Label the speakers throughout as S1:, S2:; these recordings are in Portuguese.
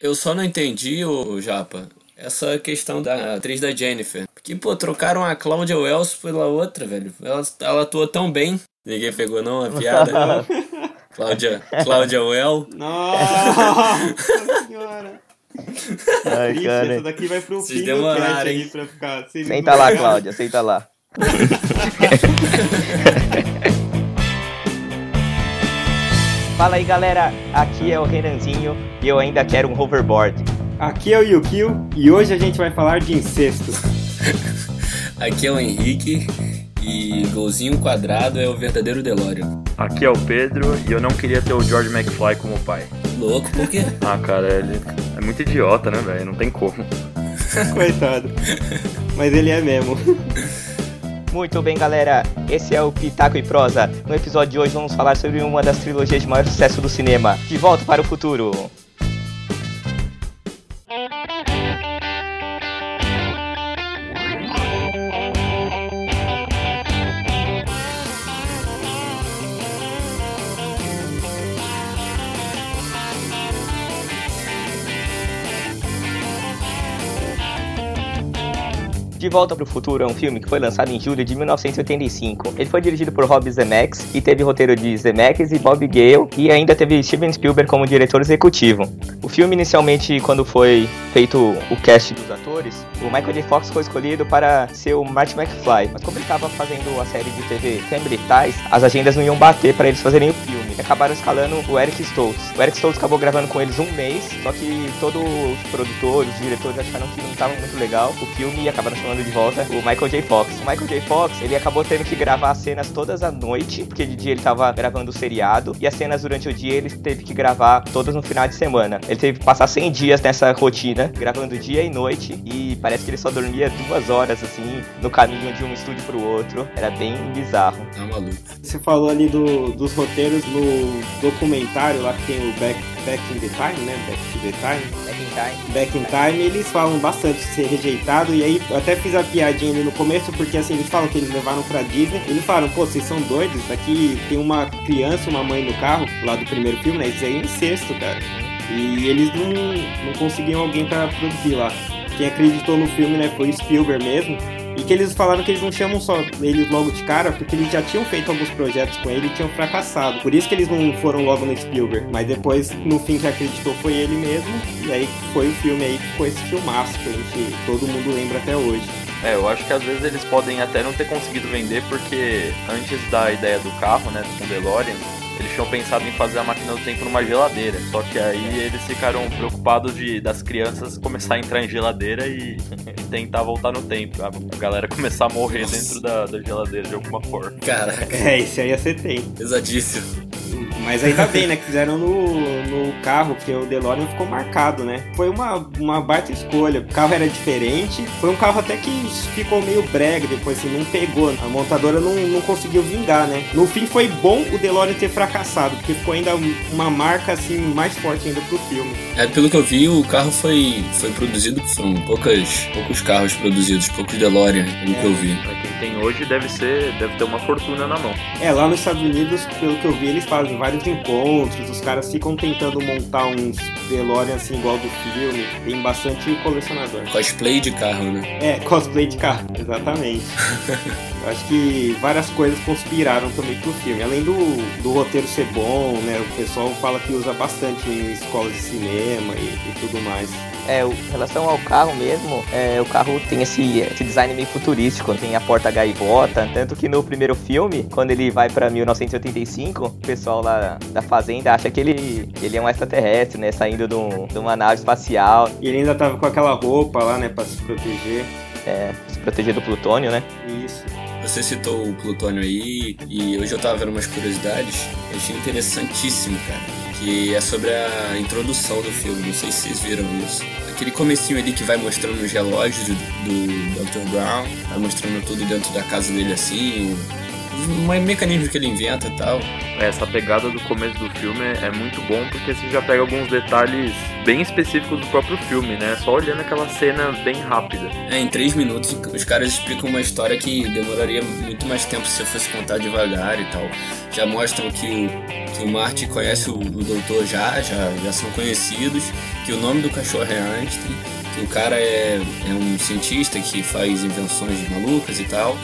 S1: Eu só não entendi, o Japa, essa questão da atriz da Jennifer. Porque, pô, trocaram a Claudia Wells pela outra, velho. Ela, ela atua tão bem. Ninguém pegou não a piada? Cláudia, Cláudia Well.
S2: Nossa senhora.
S3: Ai,
S2: Ixi,
S3: cara.
S2: essa daqui vai pro
S1: Vocês
S2: fim do
S1: demoraram,
S2: cast
S1: hein?
S2: aí pra ficar... Vocês
S3: Senta lá. Cláudia, senta lá. Fala aí, galera. Aqui é o Renanzinho e eu ainda quero um hoverboard.
S2: Aqui é o Yukio e hoje a gente vai falar de incesto.
S1: Aqui é o Henrique. E golzinho quadrado é o verdadeiro DeLorean.
S4: Aqui é o Pedro e eu não queria ter o George McFly como pai.
S1: Louco, por quê?
S4: Ah, cara, ele é muito idiota, né, velho? Não tem como.
S2: Coitado. Mas ele é mesmo.
S3: Muito bem, galera. Esse é o Pitaco e Prosa. No episódio de hoje vamos falar sobre uma das trilogias de maior sucesso do cinema. De volta para o futuro. De Volta para o Futuro é um filme que foi lançado em julho de 1985. Ele foi dirigido por Rob Zemeckis e teve roteiro de Zemeckis e Bob Gale e ainda teve Steven Spielberg como diretor executivo. O filme inicialmente, quando foi feito o cast dos atores, o Michael J. Fox foi escolhido para ser o Marty McFly, mas como ele estava fazendo a série de TV Family as agendas não iam bater para eles fazerem o filme. Acabaram escalando o Eric Stoltz. O Eric Stoltz acabou gravando com eles um mês, só que todos os produtores, os diretores acharam que não estava muito legal o filme e acabaram chamando de volta o Michael J. Fox. O Michael J. Fox, ele acabou tendo que gravar as cenas todas à noite, porque de dia ele estava gravando o seriado, e as cenas durante o dia ele teve que gravar todas no final de semana. Ele teve que passar 100 dias nessa rotina, gravando dia e noite, e parece que ele só dormia duas horas, assim, no caminho de um estúdio pro outro. Era bem bizarro.
S1: Tá maluco.
S2: Você falou ali do- dos roteiros no documentário lá que tem o Back, Back in the Time, né? Back to the Time.
S3: Back in time.
S2: Back in Time, eles falam bastante de ser rejeitado, e aí eu até fiz a piadinha ali no começo, porque assim, eles falam que eles levaram pra Disney, eles falaram, pô, vocês são doidos, aqui tem uma criança uma mãe no carro, lá do primeiro filme, né? Isso aí é incesto, cara. E eles não, não conseguiam alguém pra produzir lá. Quem acreditou no filme, né, foi o Spielberg mesmo. E que eles falaram que eles não chamam só eles logo de cara, porque eles já tinham feito alguns projetos com ele e tinham fracassado. Por isso que eles não foram logo no Spielberg. Mas depois, no fim, que acreditou foi ele mesmo. E aí foi o filme aí que ficou esse filmaço que a gente, todo mundo lembra até hoje.
S4: É, eu acho que às vezes eles podem até não ter conseguido vender porque antes da ideia do carro, né, com o DeLorean, eles tinham pensado em fazer a máquina do tempo numa geladeira. Só que aí eles ficaram preocupados de das crianças começar a entrar em geladeira e, e tentar voltar no tempo. A, a galera começar a morrer
S1: Nossa.
S4: dentro da, da geladeira de alguma forma.
S1: Caraca,
S2: É, esse aí tem.
S1: pesadíssimo.
S2: Mas ainda bem, né? Que fizeram no, no carro, porque o DeLorean ficou marcado, né? Foi uma, uma baita escolha. O carro era diferente. Foi um carro até que ficou meio brega depois, assim, não pegou. A montadora não, não conseguiu vingar, né? No fim foi bom o DeLorean ter fracassado, porque ficou ainda uma marca, assim, mais forte ainda pro filme.
S1: É, pelo que eu vi, o carro foi, foi produzido, foram poucas, poucos carros produzidos, poucos DeLorean, pelo que eu vi.
S4: Pra quem tem hoje deve ser, deve ter uma fortuna na mão.
S2: É, lá nos Estados Unidos, pelo que eu vi, eles fazem vários encontros, os caras ficam tentando montar uns DeLorean assim igual do filme. Tem bastante colecionador.
S1: Cosplay de carro, né?
S2: É, cosplay de carro, exatamente. Acho que várias coisas conspiraram também pro filme. Além do, do roteiro ser bom, né? O pessoal fala que usa bastante em escolas de cinema e, e tudo mais.
S3: É, em relação ao carro mesmo, é, o carro tem esse, esse design meio futurístico, tem a porta gaivota, tanto que no primeiro filme, quando ele vai pra 1985, o pessoal lá da fazenda acha que ele, ele é um extraterrestre, né, saindo de, um- de uma nave espacial,
S2: E ele ainda tava com aquela roupa lá, né, pra se proteger.
S3: é, se proteger do plutônio, né.
S2: Isso.
S1: Você citou o Plutônio aí, e hoje eu tava vendo umas curiosidades, eu achei interessantíssimo, cara. Que é sobre a introdução do filme, não sei se vocês viram isso. Aquele comecinho ali que vai mostrando os relógios do, do Dr. Brown, vai mostrando tudo dentro da casa dele assim, os mecanismos que ele inventa e tal.
S4: Essa pegada do começo do filme é muito bom porque você já pega alguns detalhes bem específicos do próprio filme, né? Só olhando aquela cena bem rápida.
S1: É, em três minutos os caras explicam uma história que demoraria muito mais tempo se eu fosse contar devagar e tal. Já mostram que o, que o Marty conhece o, o doutor já, já, já são conhecidos, que o nome do cachorro é Einstein, que o cara é, é um cientista que faz invenções malucas e tal.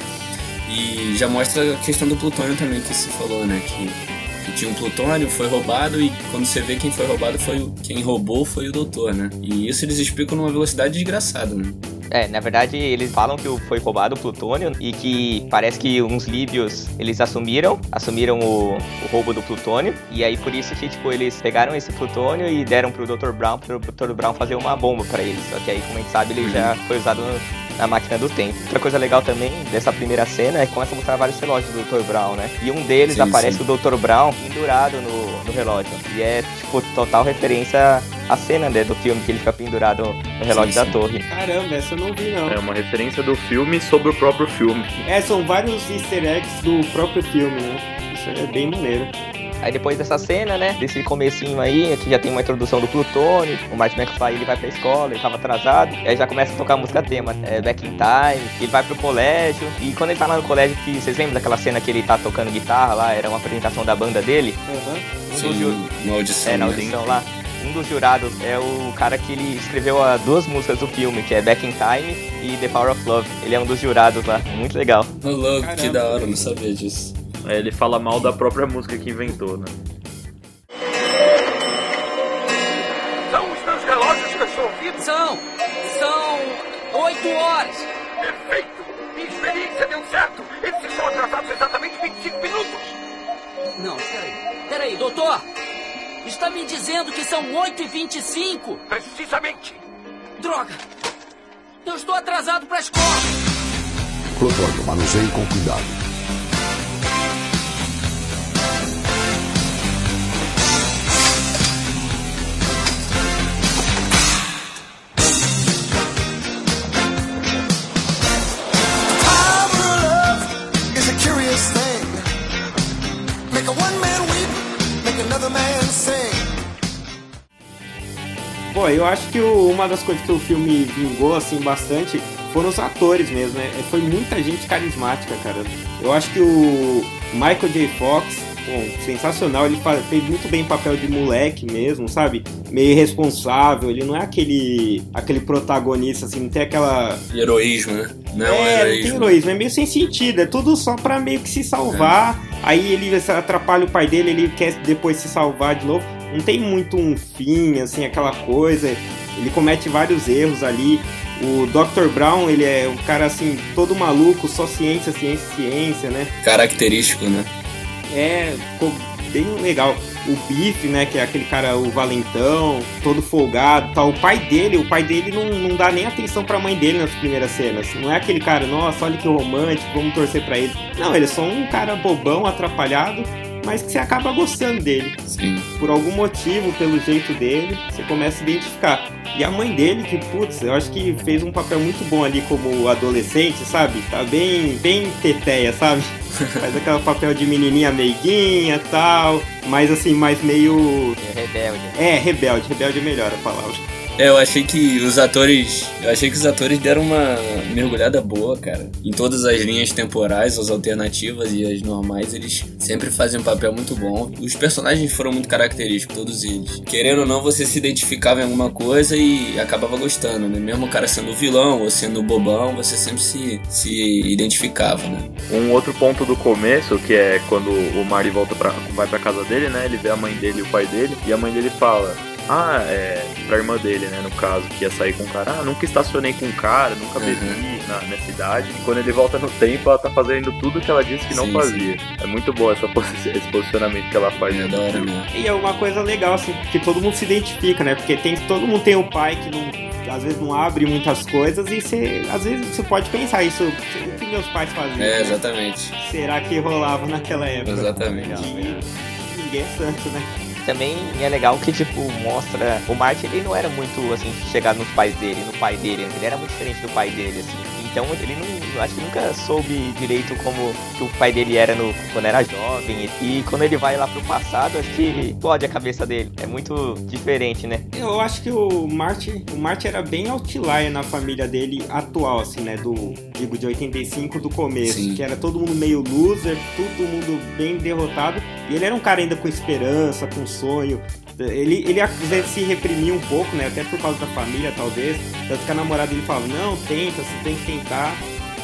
S1: E já mostra a questão do plutônio também que se falou, né? Que, que, tinha um plutônio, foi roubado e quando você vê quem foi roubado foi o, quem roubou foi o doutor, né? E isso eles explicam numa velocidade desgraçada, né?
S3: É, na verdade, eles falam que foi roubado o plutônio e que parece que uns líbios eles assumiram, assumiram o, o roubo do plutônio. E aí por isso que, tipo, eles pegaram esse plutônio e deram pro Dr. Brown, pro Dr. Brown fazer uma bomba para eles. Só que aí, como a gente sabe, ele já foi usado na máquina do tempo. Outra coisa legal também dessa primeira cena é que começa a mostrar vários relógios do Dr. Brown, né? E um deles sim, aparece sim. o Dr. Brown pendurado no, no relógio. E é, tipo, total referência à cena né, do filme que ele fica pendurado no relógio sim, da torre.
S2: Caramba, essa eu não vi não.
S4: É uma referência do filme sobre o próprio filme.
S2: É, são vários easter eggs do próprio filme, né? Isso é bem maneiro.
S3: Aí depois dessa cena, né, desse comecinho aí, aqui já tem uma introdução do Plutônio, o Martin McFly ele vai pra escola, ele tava atrasado, e aí já começa a tocar a música tema, é, Back in Time, ele vai pro colégio, e quando ele tá lá no colégio, que vocês lembram daquela cena que ele tá tocando guitarra lá, era uma apresentação da banda dele?
S2: Uhum.
S1: Um Sim, na audição.
S3: É, na audição lá. Um dos jurados é o cara que ele escreveu as duas músicas do filme, que é Back in Time e The Power of Love. Ele é um dos jurados lá, muito legal.
S1: Oh, louco, que da hora, não sabia disso.
S4: É, ele fala mal da própria música que inventou, né?
S5: São os meus relógios que eu estou ouvindo?
S6: São! São oito horas!
S5: Perfeito! Minha experiência deu certo! Eles estão atrasados exatamente 25 minutos!
S6: Não, peraí. Peraí, doutor! Está me dizendo que são 8 e 25
S5: Precisamente!
S6: Droga! Eu estou atrasado para a escola!
S7: Plutônio, manuseie com cuidado.
S2: Pô, eu acho que o, uma das coisas que o filme vingou, assim, bastante foram os atores mesmo, né? Foi muita gente carismática, cara. Eu acho que o Michael J. Fox, bom, sensacional, ele fez muito bem o papel de moleque mesmo, sabe? Meio irresponsável, ele não é aquele aquele protagonista, assim, não tem aquela...
S1: Heroísmo, né?
S2: Não é, é heroísmo. não tem heroísmo, é meio sem sentido, é tudo só pra meio que se salvar, é. aí ele atrapalha o pai dele, ele quer depois se salvar de novo não tem muito um fim, assim, aquela coisa. Ele comete vários erros ali. O Dr. Brown, ele é um cara assim, todo maluco, só ciência, ciência, ciência, né?
S1: Característico, né?
S2: É, ficou bem legal. O Biff, né, que é aquele cara, o valentão, todo folgado tal. O pai dele, o pai dele não, não dá nem atenção pra mãe dele nas primeiras cenas. Não é aquele cara, nossa, olha que romântico, vamos torcer pra ele. Não, ele é só um cara bobão, atrapalhado, mas que você acaba gostando dele.
S1: Sim.
S2: Por algum motivo, pelo jeito dele, você começa a identificar. E a mãe dele, que, putz, eu acho que fez um papel muito bom ali como adolescente, sabe? Tá bem, bem teteia, sabe? Faz aquele papel de menininha meiguinha e tal, mas assim, mais meio...
S3: É rebelde.
S2: É, rebelde. Rebelde é melhor a palavra.
S1: É, eu achei que os atores. Eu achei que os atores deram uma mergulhada boa, cara. Em todas as linhas temporais, as alternativas e as normais, eles sempre fazem um papel muito bom. Os personagens foram muito característicos, todos eles. Querendo ou não, você se identificava em alguma coisa e acabava gostando, né? Mesmo o cara sendo vilão ou sendo bobão, você sempre se, se identificava, né?
S4: Um outro ponto do começo, que é quando o Mari volta pra, vai pra casa dele, né? Ele vê a mãe dele e o pai dele, e a mãe dele fala: ah, é, pra irmã dele, né, no caso, que ia sair com o cara. Ah, nunca estacionei com o cara, nunca bebi uhum. na, na cidade. E quando ele volta no tempo, ela tá fazendo tudo que ela disse que não sim, fazia. Sim. É muito bom essa, esse posicionamento que ela faz.
S1: É da hora, né?
S2: E é uma coisa legal, assim, que todo mundo se identifica, né? Porque tem, todo mundo tem o pai que não às vezes não abre muitas coisas e você, às vezes você pode pensar isso, o que meus pais faziam?
S1: É, né? exatamente.
S2: Será que rolava naquela época?
S1: Exatamente.
S2: E ninguém é santo, né?
S3: Também é legal que, tipo, mostra. O Martin, ele não era muito, assim, chegar nos pais dele, no pai dele. Ele era muito diferente do pai dele, assim. Então ele não, acho que nunca soube direito como que o pai dele era no, quando era jovem. E, e quando ele vai lá pro passado, acho que explode a cabeça dele. É muito diferente, né?
S2: Eu acho que o Marty, o Marty era bem outlier na família dele atual, assim, né? Do, digo, de 85 do começo.
S1: Sim.
S2: Que era todo mundo meio loser, todo mundo bem derrotado. E ele era um cara ainda com esperança, com sonho. Ele, ele às vezes se reprimia um pouco, né? Até por causa da família, talvez. Tanto que a namorada dele falava, não, tenta, você tem que tentar.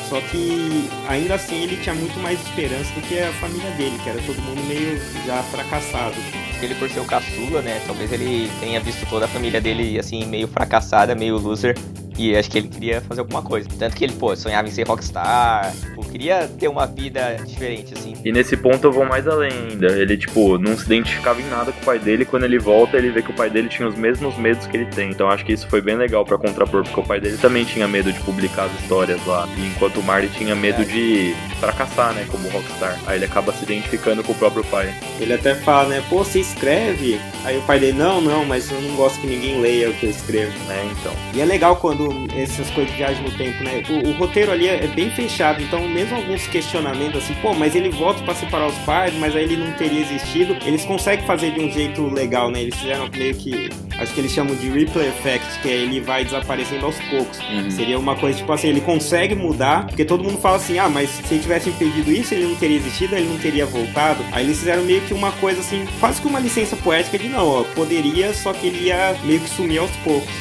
S2: Só que ainda assim ele tinha muito mais esperança do que a família dele, que era todo mundo meio já fracassado.
S3: Ele por ser o caçula, né? Talvez ele tenha visto toda a família dele assim, meio fracassada, meio loser. E acho que ele queria fazer alguma coisa. Tanto que ele, pô, sonhava em ser rockstar. Pô, queria ter uma vida diferente, assim.
S4: E nesse ponto eu vou mais além ainda. Ele, tipo, não se identificava em nada com o pai dele. Quando ele volta, ele vê que o pai dele tinha os mesmos medos que ele tem. Então acho que isso foi bem legal pra contrapor, porque o pai dele também tinha medo de publicar as histórias lá. E enquanto o Marty tinha medo de fracassar, né, como rockstar. Aí ele acaba se identificando com o próprio pai.
S2: Ele até fala, né? Pô, você escreve? Aí o pai dele, não, não, mas eu não gosto que ninguém leia o que eu escrevo.
S4: Né, então.
S2: E é legal quando essas coisas de viagem no tempo, né? O, o roteiro ali é, é bem fechado, então mesmo alguns questionamentos assim, pô, mas ele volta pra separar os pais, mas aí ele não teria existido. Eles conseguem fazer de um jeito legal, né? Eles fizeram meio que, acho que eles chamam de Ripple Effect, que é ele vai desaparecendo aos poucos.
S1: Uhum.
S2: Seria uma coisa tipo assim, ele consegue mudar, porque todo mundo fala assim, ah, mas se ele tivesse impedido isso, ele não teria existido, ele não teria voltado. Aí eles fizeram meio que uma coisa assim, quase que uma licença poética de não, ó, poderia, só que ele ia meio que sumir aos poucos.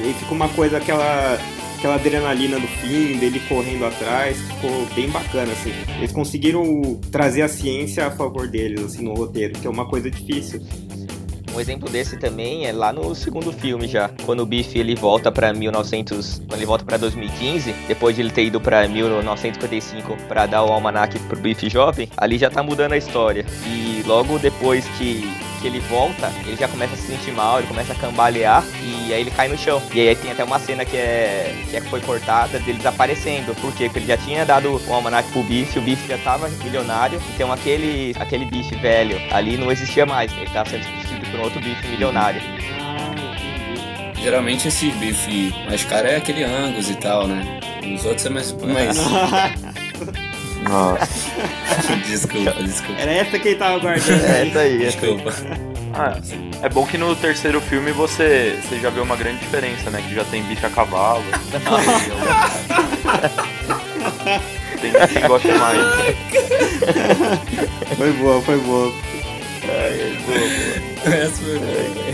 S2: E aí fica uma coisa, aquela aquela adrenalina do fim, dele correndo atrás, ficou bem bacana, assim. Eles conseguiram trazer a ciência a favor deles, assim, no roteiro, que é uma coisa difícil.
S3: Um exemplo desse também é lá no segundo filme já, quando o Biff ele volta pra 1900, quando ele volta pra 2015, depois de ele ter ido pra 1955 pra dar o almanac pro Biff jovem, ali já tá mudando a história. E logo depois que que ele volta, ele já começa a se sentir mal, ele começa a cambalear e aí ele cai no chão. E aí tem até uma cena que é que é- foi cortada dele desaparecendo. Por quê? Porque ele já tinha dado o almanac pro Biff, o Biff já tava milionário, então aquele aquele Biff velho ali não existia mais. Ele tava sendo substituído por um outro Biff milionário.
S1: Geralmente esse bife mais caro é aquele Angus e tal, né? Os outros é mais. mais...
S4: Nossa.
S1: desculpa, desculpa.
S2: Era essa que ele tava guardando.
S3: É, isso aí, essa aí.
S1: Desculpa.
S4: Ah, é bom que no terceiro filme você, você já vê uma grande diferença, né? Que já tem bicho a cavalo. tem quem gosta mais.
S2: Foi boa, foi boa.
S1: Essa foi boa, velho.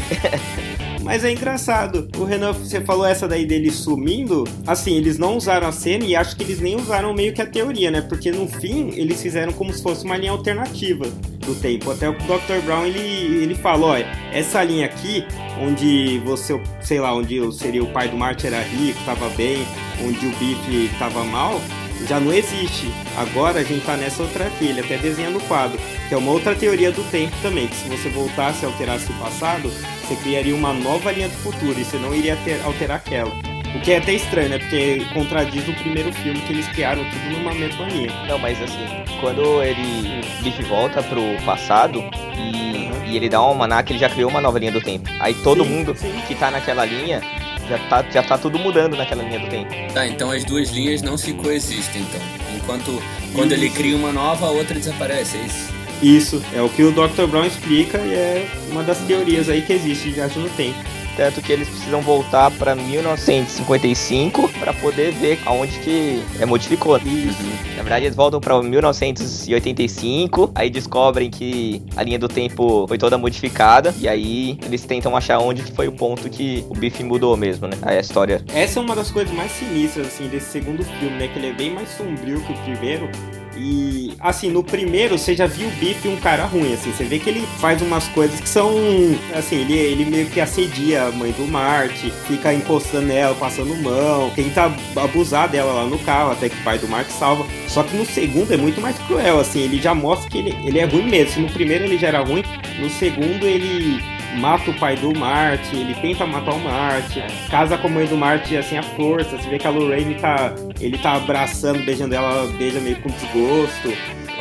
S2: Mas é engraçado. O Renan, você falou essa daí dele sumindo. Assim, eles não usaram a cena e acho que eles nem usaram meio que a teoria, né? Porque no fim eles fizeram como se fosse uma linha alternativa do tempo. Até o Dr. Brown ele, ele fala: olha, essa linha aqui, onde você, sei lá, onde seria o pai do Marty era rico, tava bem, onde o Biff tava mal. Já não existe. Agora a gente tá nessa outra aqui. Ele até desenha no quadro. Que é uma outra teoria do tempo também. Que se você voltasse e alterasse o passado, você criaria uma nova linha do futuro e você não iria ter- alterar aquela. O que é até estranho, né? Porque contradiz o primeiro filme que eles criaram tudo numa mesma linha.
S3: Não, mas assim, quando ele Biff volta pro passado e, e ele dá um almanac, ele já criou uma nova linha do tempo. Aí todo
S2: Sim,
S3: mundo
S2: sim.
S3: que tá naquela linha já tá, já tá tudo mudando naquela linha do tempo.
S1: Tá, então as duas linhas não se coexistem, então. Enquanto quando ele cria uma nova, a outra desaparece, é isso?
S2: Isso, é o que o Dr. Brown explica e é uma das teorias aí que existe de viagem no tempo.
S3: Tanto que eles precisam voltar pra 1955 pra poder ver aonde que é, modificou. Na verdade, eles voltam pra 1985, aí descobrem que a linha do tempo foi toda modificada, e aí eles tentam achar onde que foi o ponto que o Biff mudou mesmo, né? Aí a história
S2: Essa é uma das coisas mais sinistras, assim, desse segundo filme, né? Que ele é bem mais sombrio que o primeiro. E, assim, no primeiro você já viu o Biff um cara ruim, assim. Você vê que ele faz umas coisas que são, assim, ele, ele meio que assedia a mãe do Marte, fica encostando nela, passando mão, tenta abusar dela lá no carro, até que o pai do Marte salva. Só que no segundo é muito mais cruel, assim. Ele já mostra que ele, ele é ruim mesmo. Se no primeiro ele já era ruim, no segundo ele mata o pai do Marte, ele tenta matar o Marte, casa com a mãe do Marte assim à força. Você vê que a Lorraine tá. Ele tá abraçando, beijando ela, beija meio com desgosto.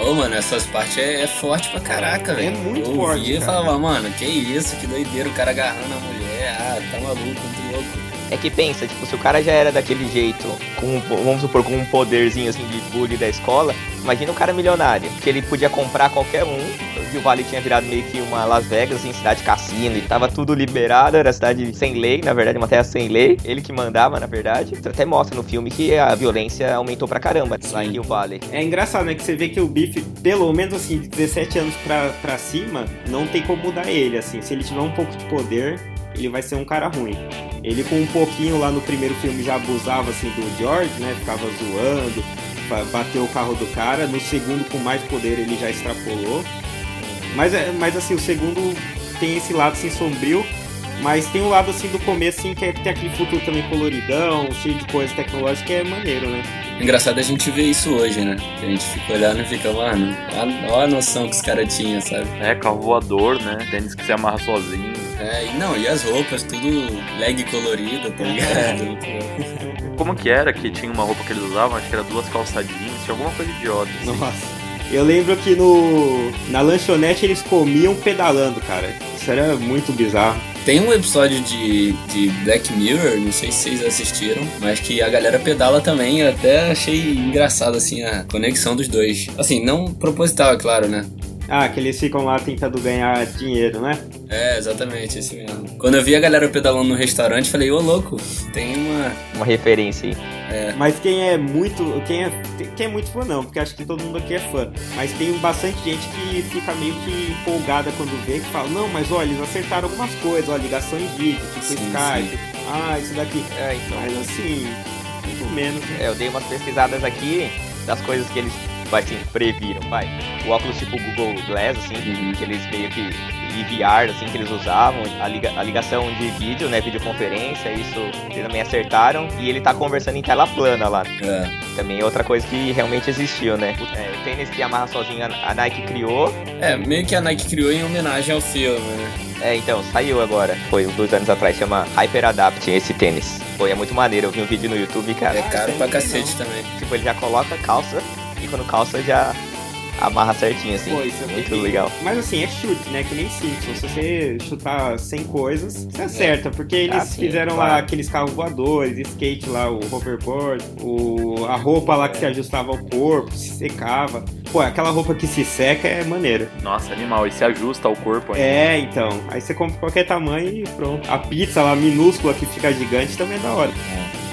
S1: Ô, mano, essas partes é, é forte pra caraca, velho.
S2: muito
S1: eu
S2: forte,
S1: e
S2: cara.
S1: falava, mano, que isso, que doideira, o cara agarrando a mulher. Ah, Ah, tá maluco, muito louco.
S3: É que pensa, tipo, se o cara já era daquele jeito, com, vamos supor, com um poderzinho assim de bully da escola, imagina o cara milionário, que ele podia comprar qualquer um, e o Vale tinha virado meio que uma Las Vegas, assim, cidade cassino, e tava tudo liberado, era cidade sem lei, na verdade, uma terra sem lei, ele que mandava, na verdade. Até mostra no filme que a violência aumentou pra caramba lá em Rio Valley.
S2: É engraçado, né? Que você vê que o Biff, pelo menos assim, de 17 anos pra, pra cima, não tem como mudar ele, assim. Se ele tiver um pouco de poder, ele vai ser um cara ruim. Ele com um pouquinho lá no primeiro filme já abusava assim do George, né? Ficava zoando, ba- bateu o carro do cara. No segundo, com mais poder, ele já extrapolou. Mas, é- mas assim, o segundo tem esse lado assim sombrio. Mas tem um lado assim do começo assim, que é, tem aquele futuro também coloridão, cheio de coisa tecnológica, que é maneiro, né?
S1: Engraçado a gente ver isso hoje, né? Que a gente fica olhando e fica, mano, olha a noção que os caras tinham, sabe?
S4: É, carro voador, né? Tênis que se amarra sozinho.
S1: É, e não, e as roupas, tudo leg colorida, tá ligado?
S4: Como que era que tinha uma roupa que eles usavam? Acho que era duas calça jeans, tinha alguma coisa idiota. assim.
S2: Nossa. Eu lembro que no na lanchonete eles comiam pedalando, cara. Isso era muito bizarro.
S1: Tem um episódio de, de Black Mirror, não sei se vocês assistiram, mas que a galera pedala também. Eu até achei engraçado, assim, a conexão dos dois. Assim, não proposital, é claro, né?
S2: Ah, que eles ficam lá tentando ganhar dinheiro, né?
S1: É, exatamente, esse mesmo. Quando eu vi a galera pedalando no restaurante, falei, ô louco, tem uma.
S3: Uma referência aí.
S2: Mas quem é muito. Quem é, quem é muito fã não, porque acho que todo mundo aqui é fã. Mas tem bastante gente que fica meio que empolgada quando vê, que fala, não, mas olha, eles acertaram algumas coisas, ó, ligação em vídeo, tipo
S1: Sim,
S2: Skype. Ah, isso daqui.
S3: É, então.
S2: Mas assim, muito menos, né?
S3: É, eu dei umas pesquisadas aqui das coisas que eles, vai, assim, previram, vai. O óculos tipo Google Glass, assim,
S1: Uhum.
S3: que eles meio que e VR, assim, que eles usavam, a, liga- a ligação de vídeo, né, videoconferência, isso eles também acertaram, e ele tá conversando em tela plana lá.
S1: É,
S3: Também é outra coisa que realmente existiu, né. O, é, o tênis que amarra sozinho, a, a Nike criou,
S1: é, meio que a Nike criou em homenagem ao filme, né?
S3: é, então, saiu agora, foi uns dois anos atrás, chama Hyper Adapt, esse tênis. Foi, é muito maneiro, eu vi um vídeo no YouTube, cara.
S1: É caro pra cacete também.
S3: Tipo, ele já coloca a calça, e quando calça já amarra certinho, assim.
S2: Pô, isso é
S3: muito
S2: bem-
S3: legal.
S2: Mas assim, é chute, né? Que nem Simpsons. Se você chutar 100 coisas, você acerta. Porque eles
S3: Ah, sim,
S2: fizeram lá
S3: claro.
S2: aqueles carros voadores, skate lá, o hoverboard, o, a roupa lá que se ajustava ao corpo, se secava. Pô, aquela roupa que se seca é maneira.
S4: Nossa, animal. E se ajusta ao corpo ainda.
S2: É, então. Aí você compra qualquer tamanho e pronto. A pizza lá minúscula que fica gigante também é da hora.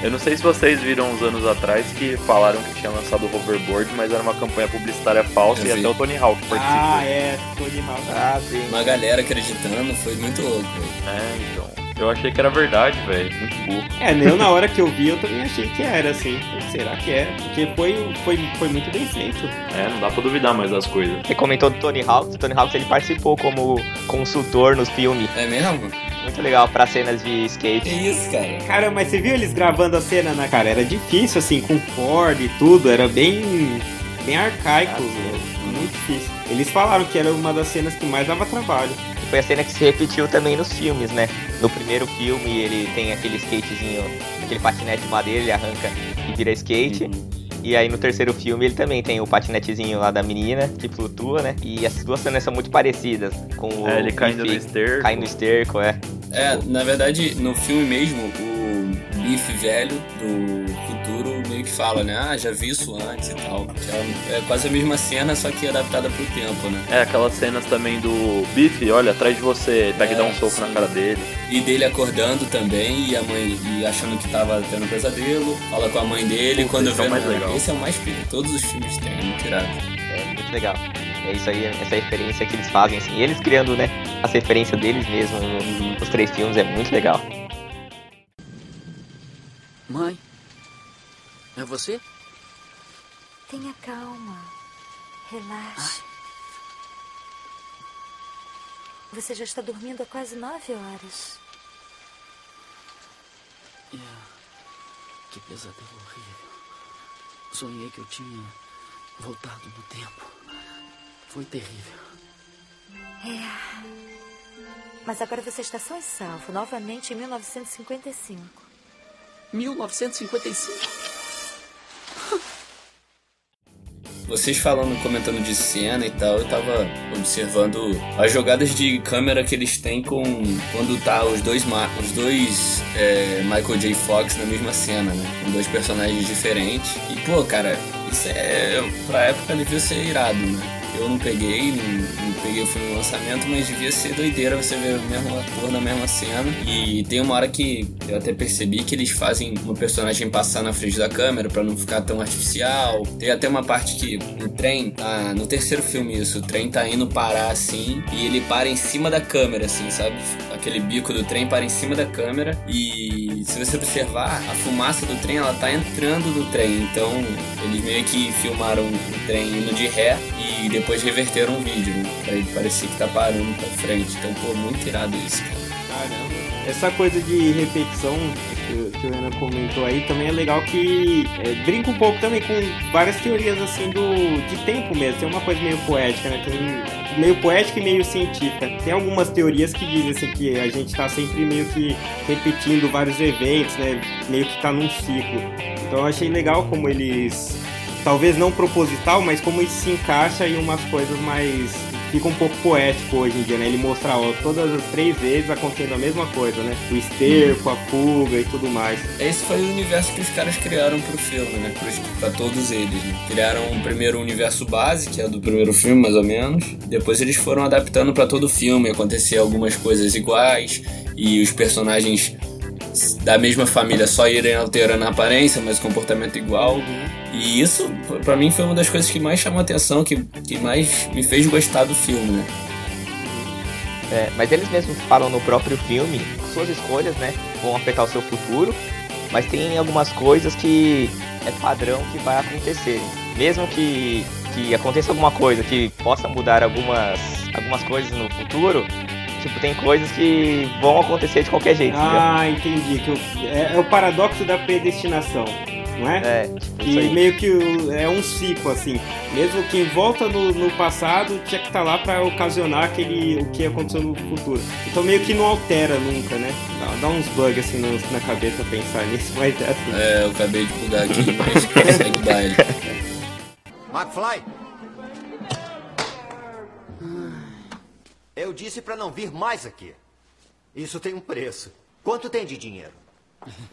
S4: Eu não sei se vocês viram uns anos atrás que falaram que tinha lançado o hoverboard, mas era uma campanha publicitária falsa
S1: Eu
S4: e
S1: vi.
S4: até o Tony Hawk participou.
S2: Ah, é. Tony Hawk.
S3: Ah, sim.
S1: Uma galera acreditando, foi muito louco. velho.
S4: É, então. Eu achei que era verdade, velho. Muito burro.
S2: É, eu na hora que eu vi, eu também achei que era, assim. Será que é? Porque foi, foi, foi muito bem feito.
S4: É, não dá pra duvidar mais das coisas.
S3: Você comentou do Tony Hawk, o Tony Hawk ele participou como consultor nos filmes.
S1: É mesmo?
S3: Muito legal pra cenas de skate.
S1: isso, cara?
S2: Cara, mas você viu eles gravando a cena, né, cara? Era difícil, assim, com corda e tudo, era bem. bem arcaico, muito difícil. Eles falaram que era uma das cenas que mais dava trabalho.
S3: Foi a cena que se repetiu também nos filmes, né? No primeiro filme ele tem aquele skatezinho, aquele patinete de madeira, ele arranca e vira skate. E aí no terceiro filme ele também tem o patinetezinho lá da menina, que flutua, né? E essas duas cenas são muito parecidas. Com o
S4: É, ele caindo no esterco.
S3: Caindo no esterco, é.
S1: É, na verdade, no filme mesmo, o Biff velho do que fala, né? Ah, já vi isso antes e tal. Que é, é quase a mesma cena, só que adaptada pro tempo, né?
S4: É, aquelas cenas também do Biff, olha, atrás de você, pega e dá um
S1: É,
S4: soco na
S1: sim.
S4: cara dele.
S1: E dele acordando também, e a mãe e achando que tava tendo pesadelo, fala com a mãe dele,
S4: Puta,
S1: quando
S4: esse
S1: vê,
S4: é o mais
S1: não,
S4: legal.
S1: esse é o mais perigo. Todos os filmes têm, é muito irado.
S3: É muito legal. É isso aí, essa referência que eles fazem, assim. E eles criando, né? As referências deles mesmo no- nos três filmes é muito legal.
S6: Mãe? É você?
S8: Tenha calma. Relaxe. Você já está dormindo há quase nove horas.
S6: É. Que pesadelo horrível. Sonhei que eu tinha voltado no tempo. Foi terrível.
S8: Mas agora você está sã e salvo, novamente em 1955.
S6: 1955?
S1: Vocês falando, comentando de cena e tal, eu tava observando as jogadas de câmera que eles têm com quando tá os dois, os dois é, Michael J. Fox na mesma cena, né? Com dois personagens diferentes. E, pô, cara, isso é. Pra época devia ser irado, né? Eu não peguei, não, não peguei o filme no lançamento, mas devia ser doideira você ver o mesmo ator na mesma cena. E tem uma hora que eu até percebi que eles fazem uma personagem passar na frente da câmera para não ficar tão artificial. Tem até uma parte que o trem, tá, no terceiro filme isso, o trem tá indo parar assim e ele para em cima da câmera, assim, sabe? Aquele bico do trem para em cima da câmera e se você observar, a fumaça do trem ela tá entrando no trem. Então eles meio que filmaram o trem indo de ré e depois reverteram o vídeo, né? Ele parecer que tá parando pra frente. Então, pô, muito irado isso, cara.
S2: Caramba. Essa coisa de repetição que, que o Renan comentou aí também é legal que é, brinca um pouco também com várias teorias assim do de tempo mesmo. Tem uma coisa meio poética, né? Tem meio poética e meio científica. Tem algumas teorias que dizem assim que a gente tá sempre meio que repetindo vários eventos, né? Meio que tá num ciclo. Então eu achei legal como eles talvez não proposital, mas como isso se encaixa em umas coisas mais. Fica um pouco poético hoje em dia, né? Ele mostra ó, todas as três vezes acontecendo a mesma coisa, né? O esterco, a fuga e tudo mais.
S1: Esse foi o universo que os caras criaram pro filme, né? Pra todos eles, né? Criaram um primeiro universo base, que é do primeiro filme, mais ou menos. Depois eles foram adaptando para todo o filme, acontecer algumas coisas iguais e os personagens da mesma família só irem alterando a aparência, mas o comportamento igual. E isso, para mim, foi uma das coisas que mais chamou a atenção, que, que mais me fez gostar do filme, né?
S3: É, mas eles mesmos falam no próprio filme, suas escolhas, né, vão afetar o seu futuro, mas tem algumas coisas que é padrão que vai acontecer. Mesmo que, que aconteça alguma coisa que possa mudar algumas, algumas coisas no futuro, tipo, tem coisas que vão acontecer de qualquer jeito.
S2: Ah, entendeu? entendi. Que eu, é, é, o paradoxo da predestinação, não é?
S3: É, tipo,
S2: e meio que é um ciclo, assim. Mesmo quem volta no, no passado tinha que estar tá lá para ocasionar aquele, o que aconteceu no futuro. Então meio que não altera nunca, né? Dá, dá uns bugs assim no, na cabeça pensar nisso, mas é assim.
S1: É, eu acabei de mudar aqui, mas segue o baile.
S9: McFly! Eu disse para não vir mais aqui. Isso tem um preço. Quanto tem de dinheiro?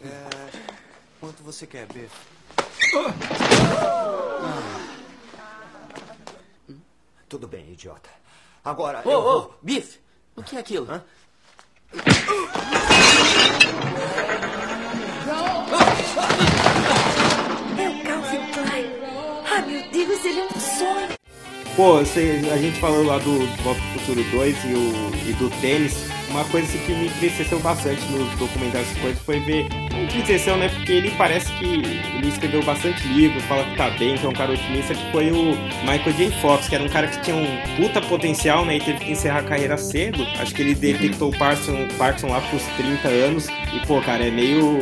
S10: É... Quanto você quer, Biff?
S9: Tudo bem, idiota. Agora.
S6: Ô,
S9: eu
S6: ô,
S9: vou...
S6: Biff! O que é aquilo? Hã?
S8: É o Calvin Klein. Ah, meu Deus, ele é um sonho.
S2: Pô, você, a gente falou lá do Volta Futuro 2 e, o, e do tênis. Uma coisa assim, que me entristeceu bastante nos documentários coisas foi ver. Entristeceu, né? Porque ele parece que ele escreveu bastante livro, fala que tá bem, que é um cara otimista, que foi o Michael J. Fox, que era um cara que tinha um puta potencial, né? E teve que encerrar a carreira cedo. Acho que ele detectou o Parkinson, Parkinson lá pros 30 anos. E, pô, cara, é meio.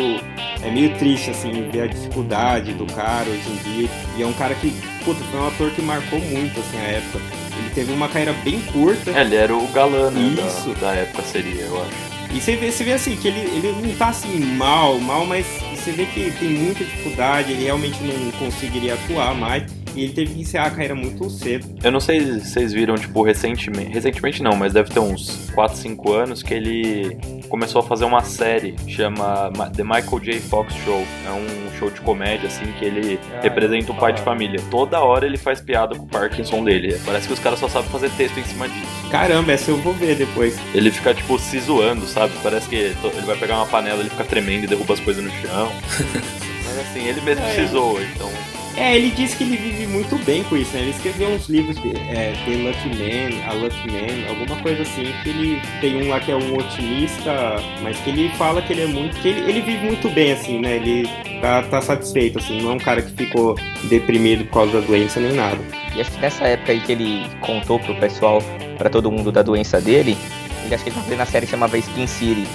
S2: É meio triste, assim, ver a dificuldade do cara hoje em dia. E é um cara que puta, foi um ator que marcou muito, assim, a época. Ele teve uma carreira bem curta.
S4: É, ele era o galã, né,
S2: Isso.
S4: Da, da época seria, eu acho.
S2: E você vê, você vê assim, que ele, ele não tá assim mal, mal, mas você vê que tem muita dificuldade, ele realmente não conseguiria atuar mais. E ele teve que encerrar a carreira muito cedo.
S4: Eu não sei se vocês viram, tipo, recentemente. Recentemente não, mas deve ter uns 4, 5 anos que ele começou a fazer uma série chama The Michael J. Fox Show. É um show de comédia, assim, que ele ah, representa o pai de família. Toda hora ele faz piada com o Parkinson dele. Parece que os caras só sabem fazer texto em cima disso.
S2: Caramba, essa eu vou ver depois.
S4: Ele fica, tipo, se zoando, sabe? Parece que ele vai pegar uma panela, ele fica tremendo e derruba as coisas no chão. Mas assim, ele mesmo é. se zoa, então
S2: é, ele disse que ele vive muito bem com isso, né? Ele escreveu uns livros de é, The Lucky Man, A Lucky Man, alguma coisa assim, que ele tem um lá que é um otimista, mas que ele fala que ele é muito. que ele, ele vive muito bem, assim, né? Ele tá, tá satisfeito, assim, não é um cara que ficou deprimido por causa da doença nem nada.
S3: E acho que nessa época aí que ele contou pro pessoal, para todo mundo da doença dele, ele acho que ele tava vendo a série que chamava Spin City.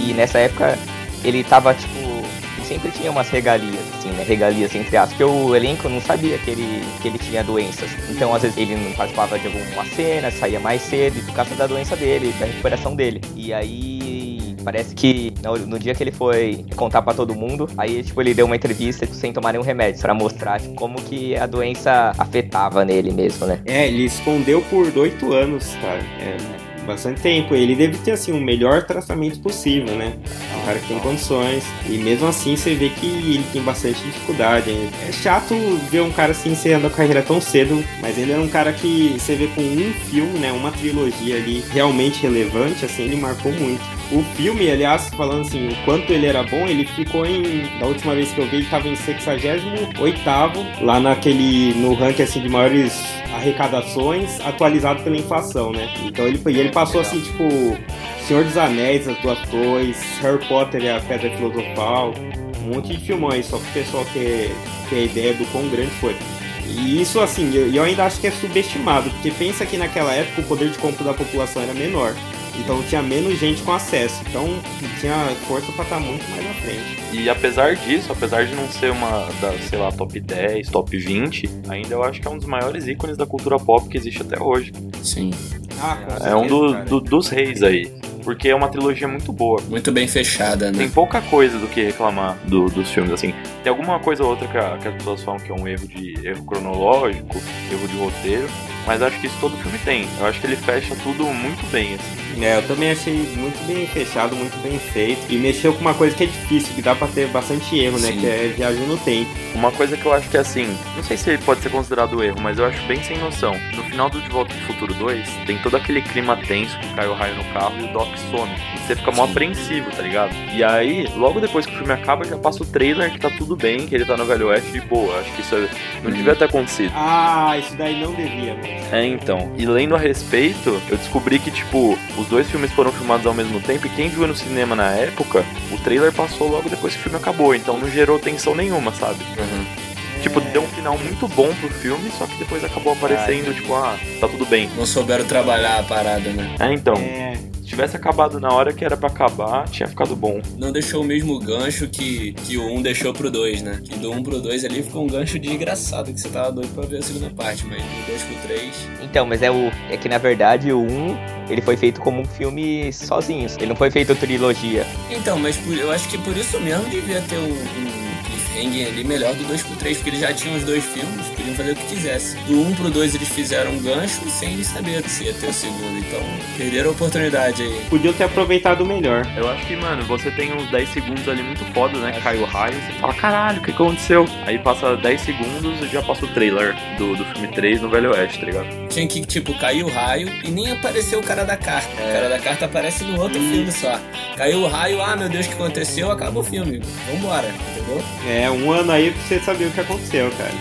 S3: E nessa época ele tava, tipo, sempre tinha umas regalias, assim, né? Regalias entre aspas, porque o elenco não sabia que ele, que ele tinha doenças. Então, às vezes, ele não participava de alguma cena, saía mais cedo por causa da doença dele, da recuperação dele. E aí Parece que no, no dia que ele foi contar pra todo mundo, aí, tipo, ele deu uma entrevista sem tomar nenhum remédio, pra mostrar tipo, como que a doença afetava nele mesmo, né?
S2: É, ele escondeu por oito anos, cara. É bastante tempo. Ele deve ter, assim, o melhor tratamento possível, né? É um cara que tem condições. E mesmo assim, você vê que ele tem bastante dificuldade. É chato ver um cara assim encerrando a carreira tão cedo, mas ele era um cara que você vê com um filme, né? Uma trilogia ali realmente relevante, assim, ele marcou muito. O filme, aliás, falando assim, o quanto ele era bom, ele ficou em. Da última vez que eu vi, ele tava em 68 lá naquele. no ranking assim de maiores arrecadações, atualizado pela inflação, né? Então ele, e ele passou assim, tipo. Senhor dos Anéis, As Duas Torres, Harry Potter e a Pedra Filosofal, um monte de filmão aí, só que o pessoal ter a ideia do quão grande foi. E isso, assim, eu, eu ainda acho que é subestimado, porque pensa que naquela época o poder de compra da população era menor. Então tinha menos gente com acesso. Então tinha força para estar muito mais na frente.
S4: E apesar disso, apesar de não ser uma da, sei lá, top 10, top 20, ainda eu acho que é um dos maiores ícones da cultura pop que existe até hoje.
S1: Sim.
S2: Ah,
S4: É um do, do- dos reis aí. Porque é uma trilogia muito boa.
S1: Muito bem fechada, né?
S4: Tem pouca coisa do que reclamar do- dos filmes, assim. Tem alguma coisa ou outra que, a- que as pessoas falam que é um erro de erro cronológico, erro de roteiro, mas acho que isso todo filme tem. Eu acho que ele fecha tudo muito bem, assim.
S2: É, eu também achei muito bem fechado, muito bem feito. E mexeu com uma coisa que é difícil, que dá pra ter bastante erro, né?
S1: Sim.
S2: Que é viagem no tempo.
S4: Uma coisa que eu acho que é assim, não sei se pode ser considerado erro, mas eu acho bem sem noção. No final do De Volta pro Futuro 2, tem todo aquele clima tenso que cai o raio no carro e o Doc some. E você fica mó apreensivo, tá ligado? E aí, logo depois que o filme acaba, já passa o trailer que tá tudo bem, que ele tá no Velho Oeste de boa. Acho que isso é- não devia ter acontecido.
S2: Ah, isso daí não devia, mesmo.
S4: É, então. E lendo a respeito, eu descobri que, tipo, os dois filmes foram filmados ao mesmo tempo e quem viu no cinema na época, o trailer passou logo depois que o filme acabou, então não gerou tensão nenhuma, sabe? Tipo, deu um final muito bom pro filme, só que depois acabou aparecendo, tipo, ah, tá tudo bem.
S1: Não souberam trabalhar a parada, né?
S4: É, então.
S2: É.
S4: Se tivesse acabado na hora que era pra acabar, tinha ficado bom.
S1: Não deixou o mesmo gancho que, que o 1 deixou pro 2, né? Que do 1 pro 2 ali ficou um gancho desgraçado, que você tava doido pra ver a segunda parte, mas do 2 pro 3.
S3: Então, mas é o é que na verdade o 1 ele foi feito como um filme sozinho. Ele não foi feito trilogia.
S1: Então, mas por- eu acho que por isso mesmo devia ter um, um cliffhanger ali melhor do 2 pro 3, porque eles já tinham os dois filmes, podiam fazer o que quisesse. Do 1 pro 2 eles fizeram um gancho sem saber se ia ter o segundo, então perderam a oportunidade aí.
S2: Podiam ter aproveitado melhor.
S4: Eu acho que, mano, você tem uns 10 segundos ali muito foda, né? Cai o raio, você fala, caralho, o que aconteceu? Aí passa 10 segundos e já passa o trailer do, do filme 3 no Velho Oeste, tá ligado?
S1: Tinha que, tipo, cair o raio e nem apareceu o cara da carta. O cara da carta aparece no outro filme só. Caiu o raio, ah, meu Deus, o que aconteceu? Acaba o filme. Vambora, entendeu?
S2: É, um ano aí pra você saber o que aconteceu, cara.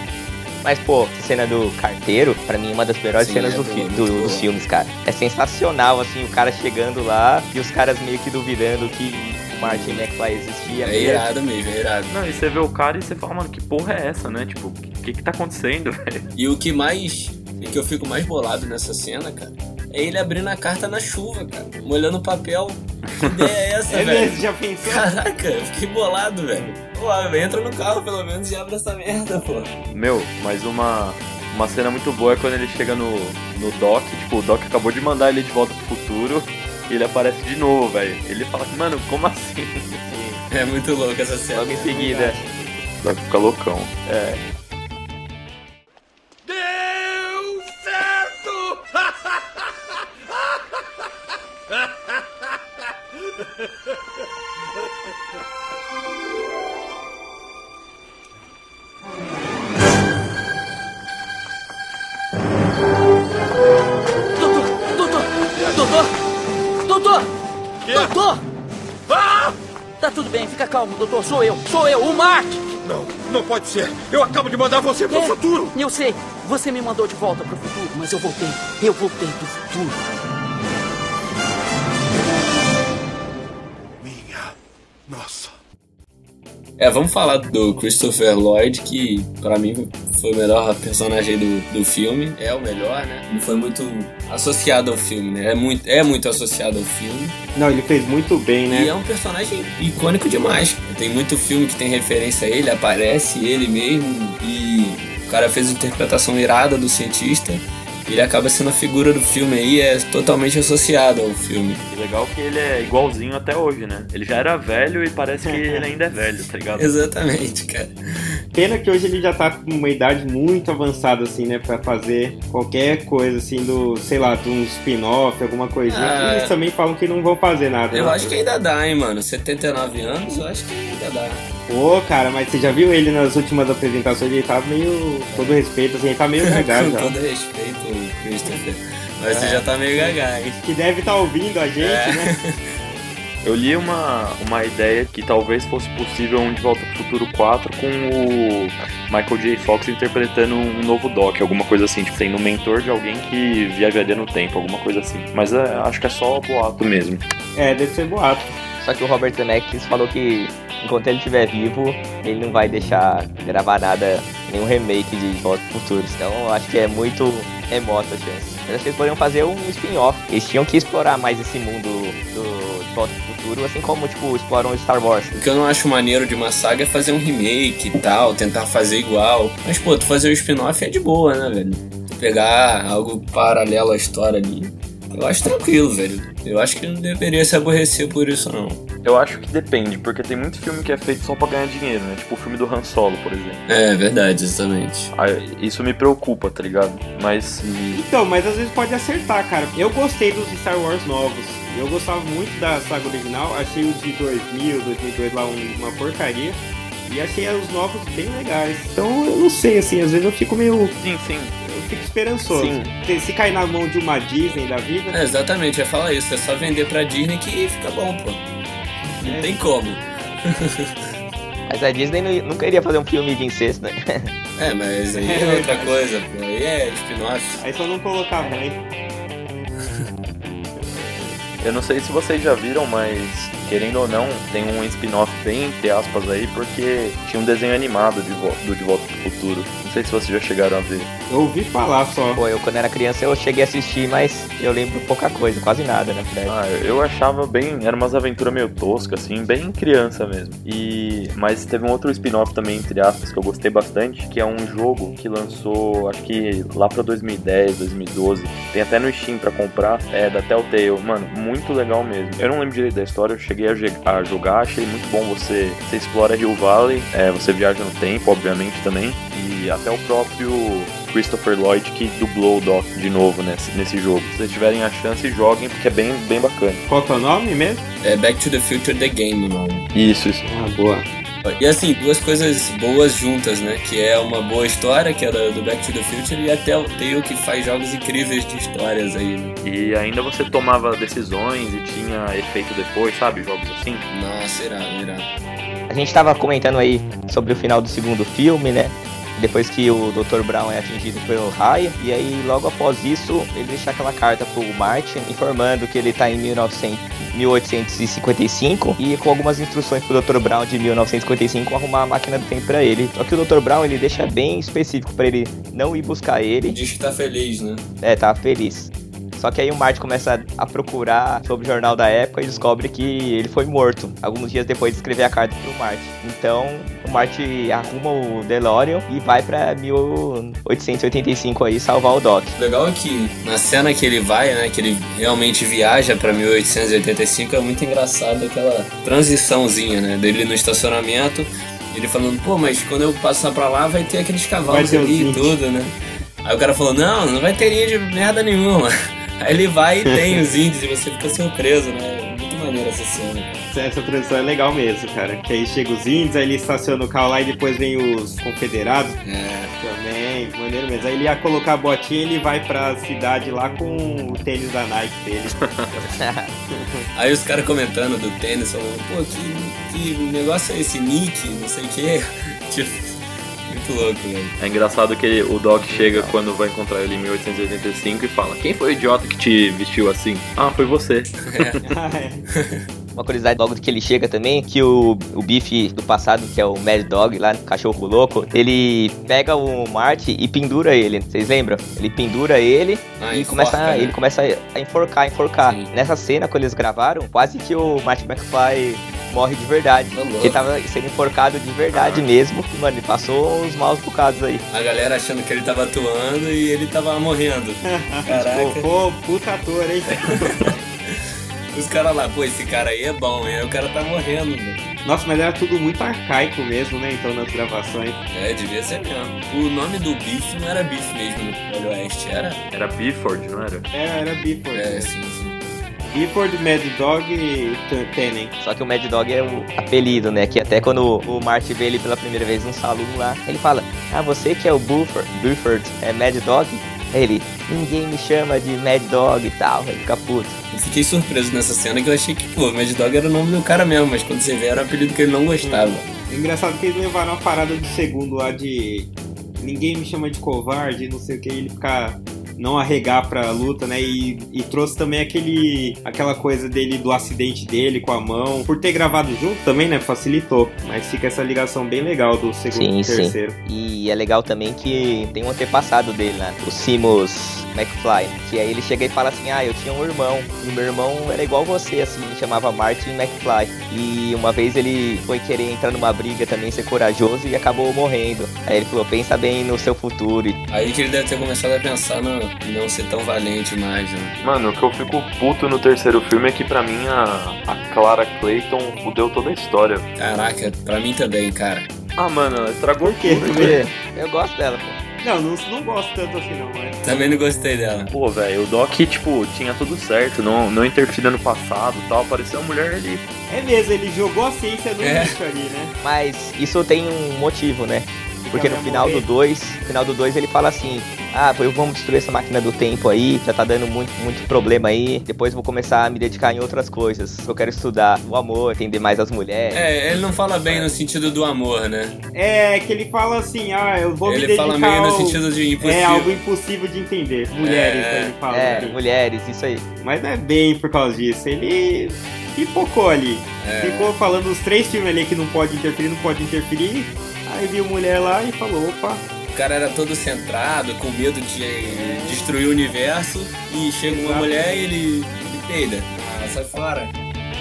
S3: Mas, pô, a cena do carteiro, pra mim, é uma das melhores
S1: Sim,
S3: cenas
S1: é
S3: do
S1: boa,
S3: fi-
S1: muito
S3: do- dos filmes, cara. É sensacional, assim, o cara chegando lá e os caras meio que duvidando que o Martin McFly existia
S1: É
S3: mesmo.
S1: irado mesmo, é irado.
S4: Não, e você vê o cara e você fala, mano, que porra é essa, né? Tipo, o que, que tá acontecendo, velho?
S1: E o que mais. E que eu fico mais bolado nessa cena, cara, é ele abrindo a carta na chuva, cara. Molhando o papel. Que ideia é essa,
S2: É
S1: velho?
S2: mesmo, já pensou?
S1: Caraca, eu fiquei bolado, velho. Pô, entra no carro pelo menos e abre essa merda, pô.
S4: Meu, mas uma, uma cena muito boa é quando ele chega no, no Doc, tipo, o Doc acabou de mandar ele de volta pro futuro e ele aparece de novo, velho. Ele fala, mano, como assim?
S1: É muito louco essa cena.
S3: Logo em seguida.
S4: O Doc fica loucão.
S3: É.
S6: Doutor! Doutor! Doutor! Doutor!
S5: Ah!
S6: Tá tudo bem, fica calmo, doutor. Sou eu, sou eu, o Mark!
S5: Não, não pode ser. Eu acabo de mandar você pro
S6: É,
S5: futuro.
S6: Eu sei, você me mandou de volta pro futuro, mas eu voltei. Eu voltei pro futuro.
S5: Nossa.
S1: É, vamos falar do Christopher Lloyd, que pra mim foi o melhor personagem do, do filme. É o melhor, né? Ele foi muito associado ao filme, né? É muito, é muito associado ao filme.
S2: Não, ele fez muito bem, né?
S1: E é um personagem icônico demais. Tem muito filme que tem referência a ele, aparece ele mesmo. E o cara fez uma interpretação irada do cientista. Ele acaba sendo a figura do filme aí, é totalmente associado ao filme.
S4: E legal que ele é igualzinho até hoje, né? Ele já era velho e parece que ele ainda é velho, tá ligado?
S1: Exatamente, cara.
S2: Pena que hoje ele já tá com uma idade muito avançada, assim, né? Pra fazer qualquer coisa, assim, do, sei lá, de um spin-off, alguma coisinha.
S1: Ah,
S2: Eles também falam que não vão fazer nada.
S1: Eu
S2: né?
S1: acho que ainda dá, hein, mano. 79 anos, eu acho que ainda dá.
S2: Pô, cara, mas você já viu ele nas últimas apresentações? Ele tá meio. Todo respeito, assim, ele tá meio gaga já.
S1: todo respeito, Christopher. Mas você já tá meio gaga, hein?
S2: Que deve estar ouvindo a gente,
S1: É.
S2: né?
S4: Eu li uma, uma ideia que talvez fosse possível um De Volta pro Futuro 4 com o Michael J. Fox interpretando um novo Doc, alguma coisa assim, tipo, sendo um mentor de alguém que viajaria no tempo, alguma coisa assim. Mas é, acho que é só boato mesmo.
S2: É, deve ser boato.
S3: Só que o Robert Zemeckis falou que enquanto ele estiver vivo, ele não vai deixar gravar nada, nenhum remake de Volta pro Futuro. Então eu acho que é muito remota a chance. Mas acho que eles poderiam fazer um spin-off. Eles tinham que explorar mais esse mundo do De Volta pro Futuro, assim como, tipo, exploram Star Wars.
S1: O que eu não acho maneiro de uma saga é fazer um remake e tal, tentar fazer igual. Mas, pô, tu fazer um spin-off é de boa, né, velho? Tu pegar algo paralelo à história ali. Eu acho tranquilo, velho. Eu acho que não deveria se aborrecer por isso, não.
S4: Eu acho que depende, porque tem muito filme que é feito só pra ganhar dinheiro, né? Tipo o filme do Han Solo, por exemplo.
S1: É, verdade, exatamente.
S4: Aí, isso me preocupa, tá ligado? Mas
S2: Então, mas às vezes pode acertar, cara. Eu gostei dos Star Wars novos. Eu gostava muito da saga original. Achei os de 2000, 2002 lá um- uma porcaria. E achei os novos bem legais. Então eu não sei, assim, às vezes eu fico meio.
S4: Sim, sim.
S2: Eu fico esperançoso.
S1: Sim.
S2: Se, se cair na mão de uma Disney da vida.
S1: É, exatamente, ia falar isso. É só vender pra Disney que fica bom, pô. Não tem como.
S3: Mas a Disney nu- nunca iria fazer um filme de incesto, né?
S1: É, mas aí é outra coisa, pô. Aí é spin-off.
S2: Aí só não colocar a mãe.
S4: Eu não sei se vocês já viram, mas querendo ou não, tem um spin-off bem entre aspas aí, porque tinha um desenho animado de do De Volta pro Futuro. Não sei se vocês já chegaram a ver.
S2: Eu ouvi falar só.
S3: Pô, eu quando era criança eu cheguei a assistir, mas eu lembro pouca coisa, quase nada, na verdade.
S4: Ah, eu achava bem. Era umas aventuras meio toscas, assim, bem criança mesmo. E. Mas teve um outro spin-off também, entre aspas, que eu gostei bastante, que é um jogo que lançou, acho que lá pra 2010, 2012. Tem até no Steam pra comprar. É da Telltale. Mano, muito legal mesmo. Eu não lembro direito da história, eu cheguei a, je- a jogar, achei muito bom. Você, você explora Hill Valley, é, você viaja no tempo, obviamente, também. E até o próprio Christopher Lloyd que dublou o Doc de novo nesse, nesse jogo. Se vocês tiverem a chance, joguem, porque é bem, bem bacana.
S2: Qual que é o nome mesmo?
S1: É Back to the Future The Game, o nome.
S4: Isso, isso.
S2: Ah, boa.
S1: E assim, duas coisas boas juntas, né? Que é uma boa história, que é do do Back to the Future, e a Telltale que faz jogos incríveis de histórias aí, né?
S4: E ainda você tomava decisões e tinha efeito depois, sabe? Jogos assim.
S1: Nossa, irado, irado.
S3: A gente tava comentando aí sobre o final do segundo filme, né? Depois que o Dr. Brown é atingido pelo raio, e aí logo após isso ele deixa aquela carta pro Martin informando que ele tá em 1900, 1855 e com algumas instruções pro Dr. Brown de 1955 arrumar a máquina do tempo pra ele. Só que o Dr. Brown ele deixa bem específico pra ele não ir buscar ele.
S1: Diz que tá feliz, né?
S3: É, tá feliz. Só que aí o Marty começa a procurar sobre o jornal da época e descobre que ele foi morto, alguns dias depois de escrever a carta pro Marty. Então, Marty arruma o DeLorean e vai pra 1885 aí salvar o Doc.
S1: O legal é que na cena que ele vai, né, que ele realmente viaja pra 1885, é muito engraçado aquela transiçãozinha, né, dele no estacionamento, ele falando, pô, mas quando eu passar pra lá vai ter aqueles cavalos ali e tudo, né. Aí o cara falou, não, não vai ter índio merda nenhuma. Aí ele vai e tem os índios e você fica surpreso, né. Essa cena.
S2: Essa transição é legal mesmo, cara. Que aí chega os índios, aí ele estaciona o carro lá e depois vem os confederados.
S1: É.
S2: Também, maneiro mesmo. Aí ele ia colocar a botinha e ele vai pra cidade lá com o tênis da Nike dele.
S1: Aí os caras comentando do tênis, falando, pô, que, que negócio é esse, Nick, não sei o quê. Tipo, muito louco, velho.
S4: É engraçado que o Doc chega quando vai encontrar ele em 1885 e fala: Quem foi o idiota que te vestiu assim? Ah, foi você.
S2: É.
S3: Uma curiosidade logo que ele chega também, que o, o Biff do passado, que é o Mad Dog, lá, cachorro louco, ele pega o Marty e pendura ele. Vocês lembram? Ele pendura ele
S1: Ah,
S3: e
S1: enforca,
S3: começa,
S1: né?
S3: ele começa a enforcar, enforcar.
S1: Sim.
S3: Nessa cena, quando eles gravaram, quase que o Marty McFly morre de verdade.
S1: Tá.
S3: Ele tava sendo enforcado de verdade mesmo. E, mano, ele passou uns maus bocados aí.
S1: A galera achando que ele tava atuando e ele tava morrendo. Caraca.
S2: Pô, puta ator, hein?
S1: Os caras lá, pô, esse cara aí é bom, hein? Aí o cara tá morrendo, velho.
S2: Nossa, mas era tudo muito arcaico mesmo, né? Então, nas gravações.
S1: É, devia ser mesmo. O nome do Biff não era Biff mesmo no Velho Oeste, era?
S4: Era Bifford, não era?
S2: Era, era Bifford.
S1: É,
S2: né?
S1: sim, sim.
S2: Bifford, Mad Dog e Tenen.
S3: Só que o Mad Dog é o apelido, né? Que até quando o Marty vê ele pela primeira vez num salão lá, ele fala: Ah, você que é o Buford, Buford é Mad Dog? Aí ele, ninguém me chama de Mad Dog e tal, aí fica puto.
S1: Eu fiquei surpreso nessa cena que eu achei que, pô, Mad Dog era o nome do cara mesmo, mas quando você vê era o apelido que ele não gostava.
S2: Engraçado que eles levaram a parada do segundo lá de. Ninguém me chama de covarde, não sei o que, ele ficar. Não arregar pra luta, né? E, e trouxe também aquele. aquela coisa dele do acidente dele com a mão. Por ter gravado junto também, né? Facilitou. Mas fica essa ligação bem legal do segundo
S3: Sim,
S2: e
S3: sim.
S2: terceiro.
S3: E é legal também que tem um antepassado dele, né? O Simus McFly. Que aí ele chega e fala assim: Ah, eu tinha um irmão. E meu irmão era igual você, assim, me chamava Martin McFly. E uma vez ele foi querer entrar numa briga também, ser corajoso e acabou morrendo. Aí ele falou: Pensa bem no seu futuro.
S1: Aí que ele deve ter começado a pensar no não ser tão valente mais, né?
S4: Mano, o que eu fico puto no terceiro filme é que pra mim a, a Clara Clayton fudeu toda a história.
S1: Caraca, pra mim também, cara.
S4: Ah, mano, ela estragou
S2: Por quê?
S4: tudo.
S3: Porque eu gosto dela, pô.
S2: Não, não, não gosto tanto assim, não, mas.
S1: Também não gostei dela.
S4: Pô, velho, o Doc, tipo, tinha tudo certo, não, não interferia no passado e tal. Parecia uma mulher ali.
S2: É mesmo, ele jogou a ciência no
S1: É.
S2: lixo ali, né?
S3: Mas isso tem um motivo, né? Porque no final do
S2: morrer.
S3: 2, no final do 2 ele fala assim: "Ah, eu vamos destruir essa máquina do tempo aí, já tá dando muito muito problema aí. Depois vou começar a me dedicar em outras coisas. Eu quero estudar o amor, entender mais as mulheres".
S1: É, ele não fala bem no sentido do amor, né?
S2: É, que ele fala assim, ah, eu vou me
S1: Ele
S2: dedicar
S1: fala meio no
S2: ao-
S1: sentido de impossível.
S2: É algo impossível de entender. Mulheres,
S1: É,
S2: ele fala.
S3: É,
S2: ali.
S3: mulheres, isso aí.
S2: Mas não é bem por causa disso. Ele pipocou ali.
S1: É.
S2: Ficou falando os três filmes ali que não pode interferir, não pode interferir. Aí viu mulher lá e falou, opa,
S1: O cara era todo centrado, com medo de destruir o universo, e chega uma
S2: Exato.
S1: mulher e ele, ele peida. Ah, sai fora.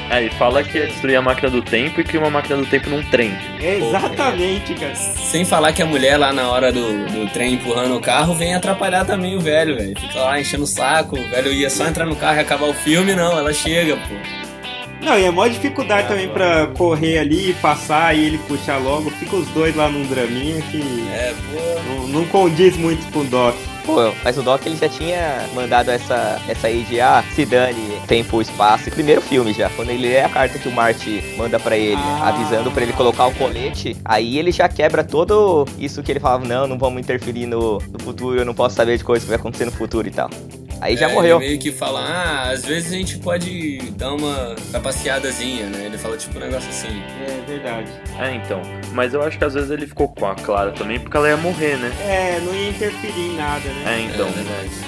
S4: É, e fala que ia destruir a máquina do tempo e que uma máquina do tempo num trem.
S2: é exatamente, cara.
S1: Sem falar que a mulher lá na hora do, do trem empurrando o carro vem atrapalhar também o velho, velho. Fica lá enchendo o saco, o velho ia só entrar no carro e acabar o filme, não, ela chega, pô.
S2: Não, e é maior dificuldade
S1: Ah,
S2: também pra correr ali, passar e ele puxar logo. Fica os dois lá num draminha que
S1: É,
S2: não, não condiz muito com o Doc.
S3: Pô, mas o Doc ele já tinha mandado essa, essa aí de ah, se dane, tempo, espaço. Primeiro filme já, quando ele lê a carta que o Marty manda pra ele,
S2: Ah.
S3: avisando pra ele colocar o colete, aí ele já quebra todo isso que ele falava, não, não vamos interferir no, no futuro, eu não posso saber de coisas que vai acontecer no futuro e tal. Aí já
S1: É,
S3: morreu.
S1: Ele meio que fala, ah, às vezes a gente pode dar uma trapaceadazinha, né? Ele fala tipo um negócio assim.
S2: É verdade.
S4: É, então. Mas eu acho que às vezes ele ficou com a Clara também porque ela ia morrer, né?
S2: É, não ia interferir em nada, né?
S4: É, então.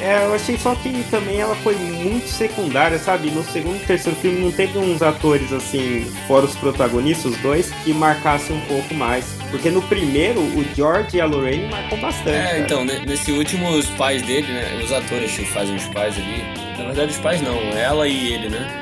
S1: É.
S2: É, eu achei só que também ela foi muito secundária, sabe? No segundo e terceiro filme não teve uns atores assim, fora os protagonistas, os dois, que marcassem um pouco mais. Porque no primeiro, o George e a Lorraine marcam bastante.
S1: É,
S2: cara.
S1: então, ne- nesse último, os pais dele, né? Os atores que fazem os pais ali. Na verdade, os pais não, ela e ele, né?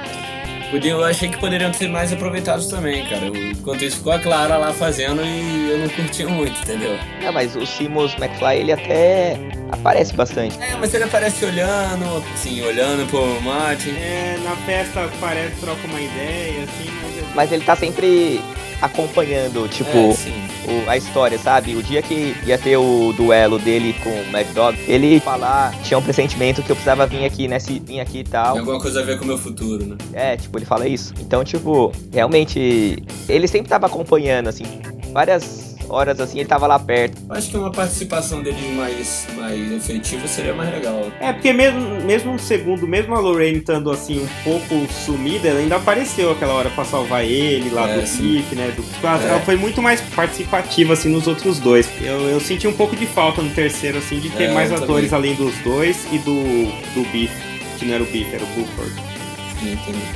S1: Podia- Eu achei que poderiam ser mais aproveitados também, cara. Eu- Enquanto isso, ficou a Clara lá fazendo e eu não curtia muito, entendeu?
S3: Não, mas o Simus McFly ele até aparece bastante.
S1: É, mas ele aparece olhando, assim, olhando pro Martin.
S2: É, na festa parece troca uma ideia, assim, mas. é-
S3: Mas ele tá sempre acompanhando, tipo,
S1: É, sim.
S3: O- a história, sabe? O dia que ia ter o duelo dele com o Mad Dog, ele falar, tinha um pressentimento que eu precisava vir aqui, nesse, vir aqui e tal.
S1: Tem alguma coisa a ver com o meu futuro, né?
S3: É, tipo, ele fala isso. Então, tipo, realmente, ele sempre tava acompanhando, assim, várias horas assim, ele tava lá perto.
S1: Eu Acho que uma participação dele mais, mais efetiva seria mais legal.
S2: É, porque mesmo, mesmo no segundo, mesmo a Lorraine estando assim um pouco sumida, ela ainda apareceu aquela hora pra salvar ele lá
S1: É,
S2: do. Biff, né? Do... Ela
S1: É.
S2: ela foi muito mais participativa assim nos outros dois. Eu, eu senti um pouco de falta no terceiro, assim, de ter
S1: É,
S2: mais atores
S1: também.
S2: além dos dois e do, do Biff, que não era o Biff, era o Buford.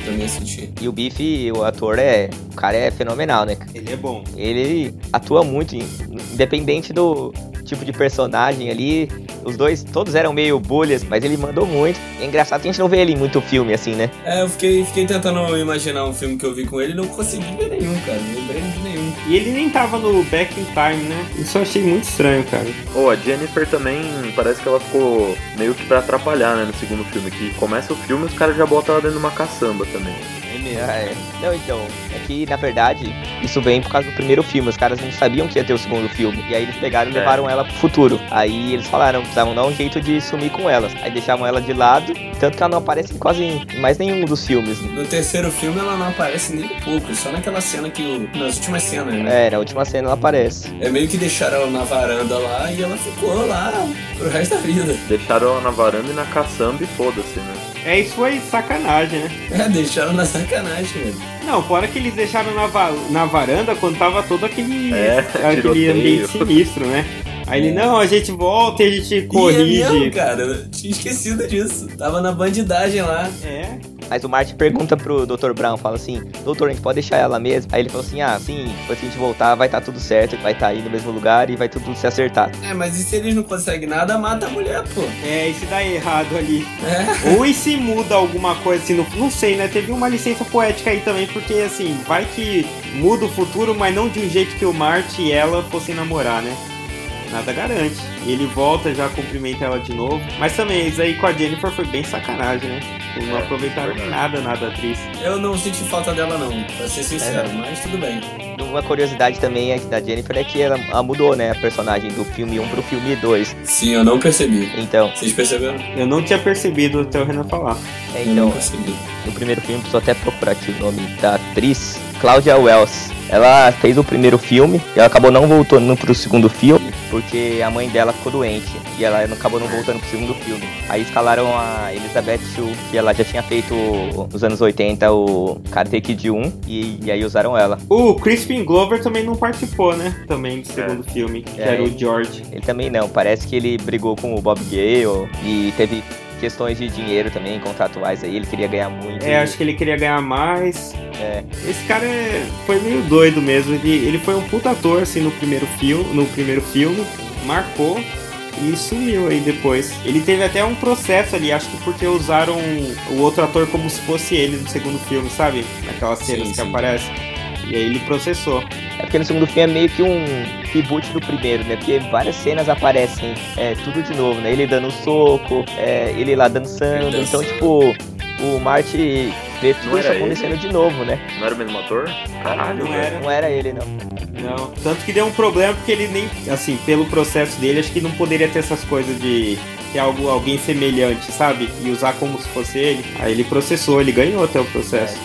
S1: Também senti.
S3: E o Biff, o ator é. O cara é fenomenal, né?
S2: Ele é bom.
S3: Ele atua muito, in- independente do, tipo de personagem ali. Os dois, todos eram meio bolhas, mas ele mandou muito. É engraçado que a gente não vê ele em muito filme, assim, né?
S1: É, eu fiquei, fiquei tentando imaginar um filme que eu vi com ele e não consegui ver nenhum, cara. Não lembrei de nenhum.
S2: E ele nem tava no Back in Time, né? Isso eu achei muito estranho, cara.
S4: Ou a Jennifer também parece que ela ficou meio que pra atrapalhar, né, no segundo filme. Que começa o filme e os caras já botam ela dentro de uma caçamba também.
S3: Ah, é. Não, então, é que na verdade isso vem por causa do primeiro filme. Os caras não sabiam que ia ter o segundo filme. E aí eles pegaram e
S4: É.
S3: levaram ela pro futuro. Aí eles falaram que precisavam dar um jeito de sumir com elas. Aí deixavam ela de lado, tanto que ela não aparece em quase em mais nenhum dos filmes.
S1: No terceiro filme ela não aparece nem um pouco, só naquela cena que. o- Nas últimas cenas, né?
S3: É, na última cena ela aparece.
S1: É meio que deixaram ela na varanda lá e ela ficou lá pro resto da vida.
S4: Deixaram ela na varanda e na caçamba e foda-se, né?
S2: É, isso foi sacanagem, né?
S1: É, deixaram na sacanagem, velho.
S2: Não, fora que eles deixaram na, va- na varanda quando tava todo aquele,
S4: É,
S2: aquele
S4: tiroteio.
S2: ambiente sinistro, né? Aí ele, não, a gente volta e a gente
S1: E é
S2: corrige.
S1: mesmo, cara, eu tinha esquecido disso. Tava na bandidagem lá.
S2: É.
S3: Mas o Martin pergunta pro Dr. Brown, fala assim, doutor, a gente pode deixar ela mesmo? Aí ele falou assim, ah, sim, depois que a gente voltar vai estar tudo certo, vai estar aí no mesmo lugar e vai tudo se acertar.
S1: É, mas e se eles não conseguem nada, mata a mulher, pô.
S2: É, isso dá errado ali.
S1: É.
S2: Ou e se muda alguma coisa assim, no, não sei, né? Teve uma licença poética aí também, porque assim, vai que muda o futuro, mas não de um jeito que o Marty e ela fossem namorar, né? Nada garante. E ele volta, já cumprimenta ela de novo. Mas também, isso aí com a Jennifer foi bem sacanagem, né? Não
S4: É,
S2: aproveitaram
S4: verdade.
S2: nada, nada atriz.
S1: Eu não senti falta dela, não, pra ser sincero,
S3: É.
S1: mas tudo bem.
S3: Uma curiosidade também é que da Jennifer é que ela, ela mudou, né, a personagem do filme 1 pro filme 2.
S1: Sim, eu não percebi.
S3: Então,
S1: Vocês perceberam?
S2: Eu não tinha percebido até o Renan falar.
S3: é,
S1: Eu não
S3: então
S1: percebi.
S3: No primeiro filme, preciso até procurar aqui o nome da atriz, Claudia Wells. Ela fez o primeiro filme e ela acabou não voltando pro segundo filme porque a mãe dela ficou doente e ela acabou não voltando pro segundo filme. Aí escalaram a Elizabeth Shue, que ela já tinha feito nos anos 80 o Karate Kid 1 e, e aí usaram ela.
S2: O Crispin Glover também não participou, né? Também do segundo filme, que
S3: É.
S2: era o George.
S3: Ele também não, parece que ele brigou com o Bob Gale e teve questões de dinheiro também, contratuais aí, ele queria ganhar muito.
S2: É, acho que ele queria ganhar mais.
S3: É.
S2: Esse cara é- foi meio doido mesmo. Ele, ele foi um puta ator, assim, no primeiro filme, no primeiro filme, marcou e sumiu aí depois. Ele teve até um processo ali, acho que porque usaram o outro ator como se fosse ele no segundo filme, sabe? Naquelas
S1: Sim,
S2: cenas que
S1: sim.
S2: aparecem. E aí ele processou.
S3: É porque no segundo filme é meio que um reboot do primeiro, né? Porque várias cenas aparecem é, tudo de novo, né? Ele dando um soco, é, ele lá dançando.
S1: Ele
S3: Então, tipo, o Marty vê tudo
S4: Não
S3: isso acontecendo de novo, né?
S4: Não era o mesmo ator? Caralho,
S2: Não
S4: velho.
S2: era.
S3: Não era ele, não.
S2: Não. Tanto que deu um problema porque ele nem, assim, pelo processo dele, acho que não poderia ter essas coisas de ter algo, alguém semelhante, sabe? E usar como se fosse ele. Aí ele processou, ele ganhou até o processo.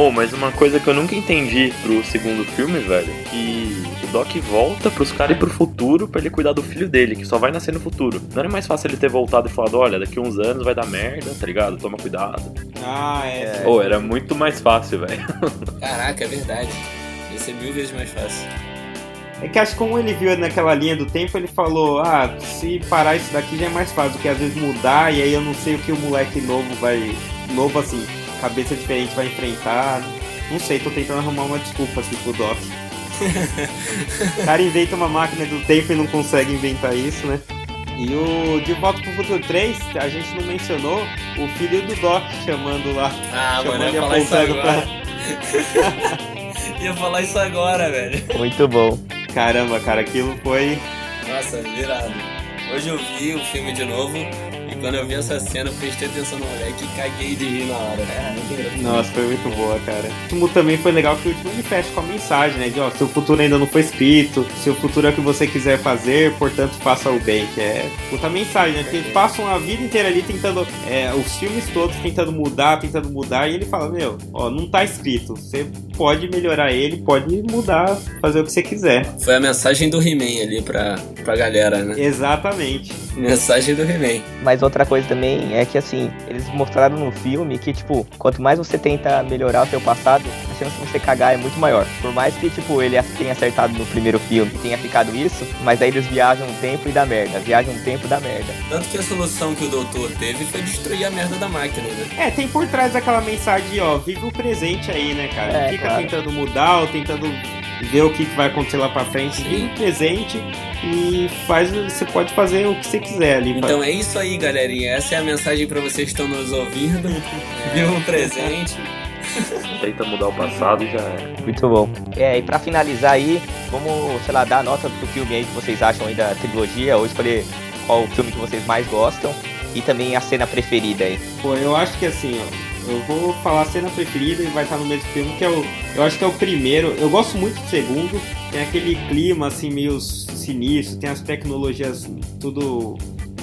S4: Oh, mas uma coisa que eu nunca entendi pro segundo filme, velho, que o Doc volta pros caras ir pro futuro pra ele cuidar do filho dele, que só vai nascer no futuro. Não era mais fácil ele ter voltado e falado, olha, daqui uns anos vai dar merda, tá ligado? Toma cuidado.
S2: Ah, é.
S4: Ou era muito mais fácil, velho.
S1: Caraca, é verdade. Ia ser mil vezes mais fácil.
S2: É que acho que como ele viu naquela linha do tempo, ele falou, ah, se parar isso daqui já é mais fácil do que às vezes mudar, e aí eu não sei o que o moleque novo vai. Novo assim, cabeça diferente vai enfrentar. Não sei, tô tentando arrumar uma desculpa aqui pro Doc. o cara inventa uma máquina do tempo e não consegue inventar isso, né? E o De Volta pro Futuro 3, a gente não mencionou o filho do Doc chamando lá.
S1: Ah, mano,
S2: chamando
S1: eu
S2: e
S1: ia falar isso agora. ia falar isso agora, velho.
S3: Muito bom.
S2: Caramba, cara, aquilo foi.
S1: Nossa, virado. Hoje eu vi o filme de novo e quando eu vi essa cena eu prestei atenção no moleque e caguei de rir na hora.
S2: Nossa, foi muito boa, cara. O último também foi legal que o último ele fecha com a mensagem, né? De ó, seu futuro ainda não foi escrito, seu futuro é o que você quiser fazer, portanto faça o bem, que é puta mensagem, né? Porque eles passam a vida inteira ali tentando, é, os filmes todos tentando mudar, tentando mudar, e ele fala, meu, ó, não tá escrito, você pode melhorar ele, pode mudar, fazer o que você quiser.
S1: Foi a mensagem do He-Man ali pra, pra galera, né?
S2: Exatamente.
S1: Mensagem do He-Man.
S3: Mas outra coisa também é que, assim, eles mostraram no filme que, tipo, quanto mais você tenta melhorar o seu passado, a chance de você cagar é muito maior. Por mais que, tipo, ele tenha acertado no primeiro filme e tenha ficado isso, mas aí eles viajam um tempo e dá merda. Viajam um tempo e dá merda.
S1: Tanto que a solução que o doutor teve foi destruir a merda da máquina, né?
S2: É, tem por trás aquela mensagem, ó, vive o presente aí, né, cara?
S3: É,
S2: Não Fica
S3: claro.
S2: tentando mudar ou tentando vê o que, vai acontecer lá pra frente, o presente e faz, você pode fazer o que você quiser ali.
S1: Então é isso aí, galerinha. Essa é a mensagem para vocês que estão nos ouvindo. Viva o presente.
S4: Tenta mudar o passado e já é.
S3: Muito bom. É, e pra finalizar aí, vamos, sei lá, dar a nota pro filme aí que vocês acham aí da trilogia, ou escolher qual o filme que vocês mais gostam e também a cena preferida aí.
S2: Pô, eu acho que assim, ó, eu vou falar a cena preferida e vai estar no mesmo filme, que é o. Eu acho que é o primeiro. Eu gosto muito do segundo. Tem aquele clima assim meio sinistro, tem as tecnologias tudo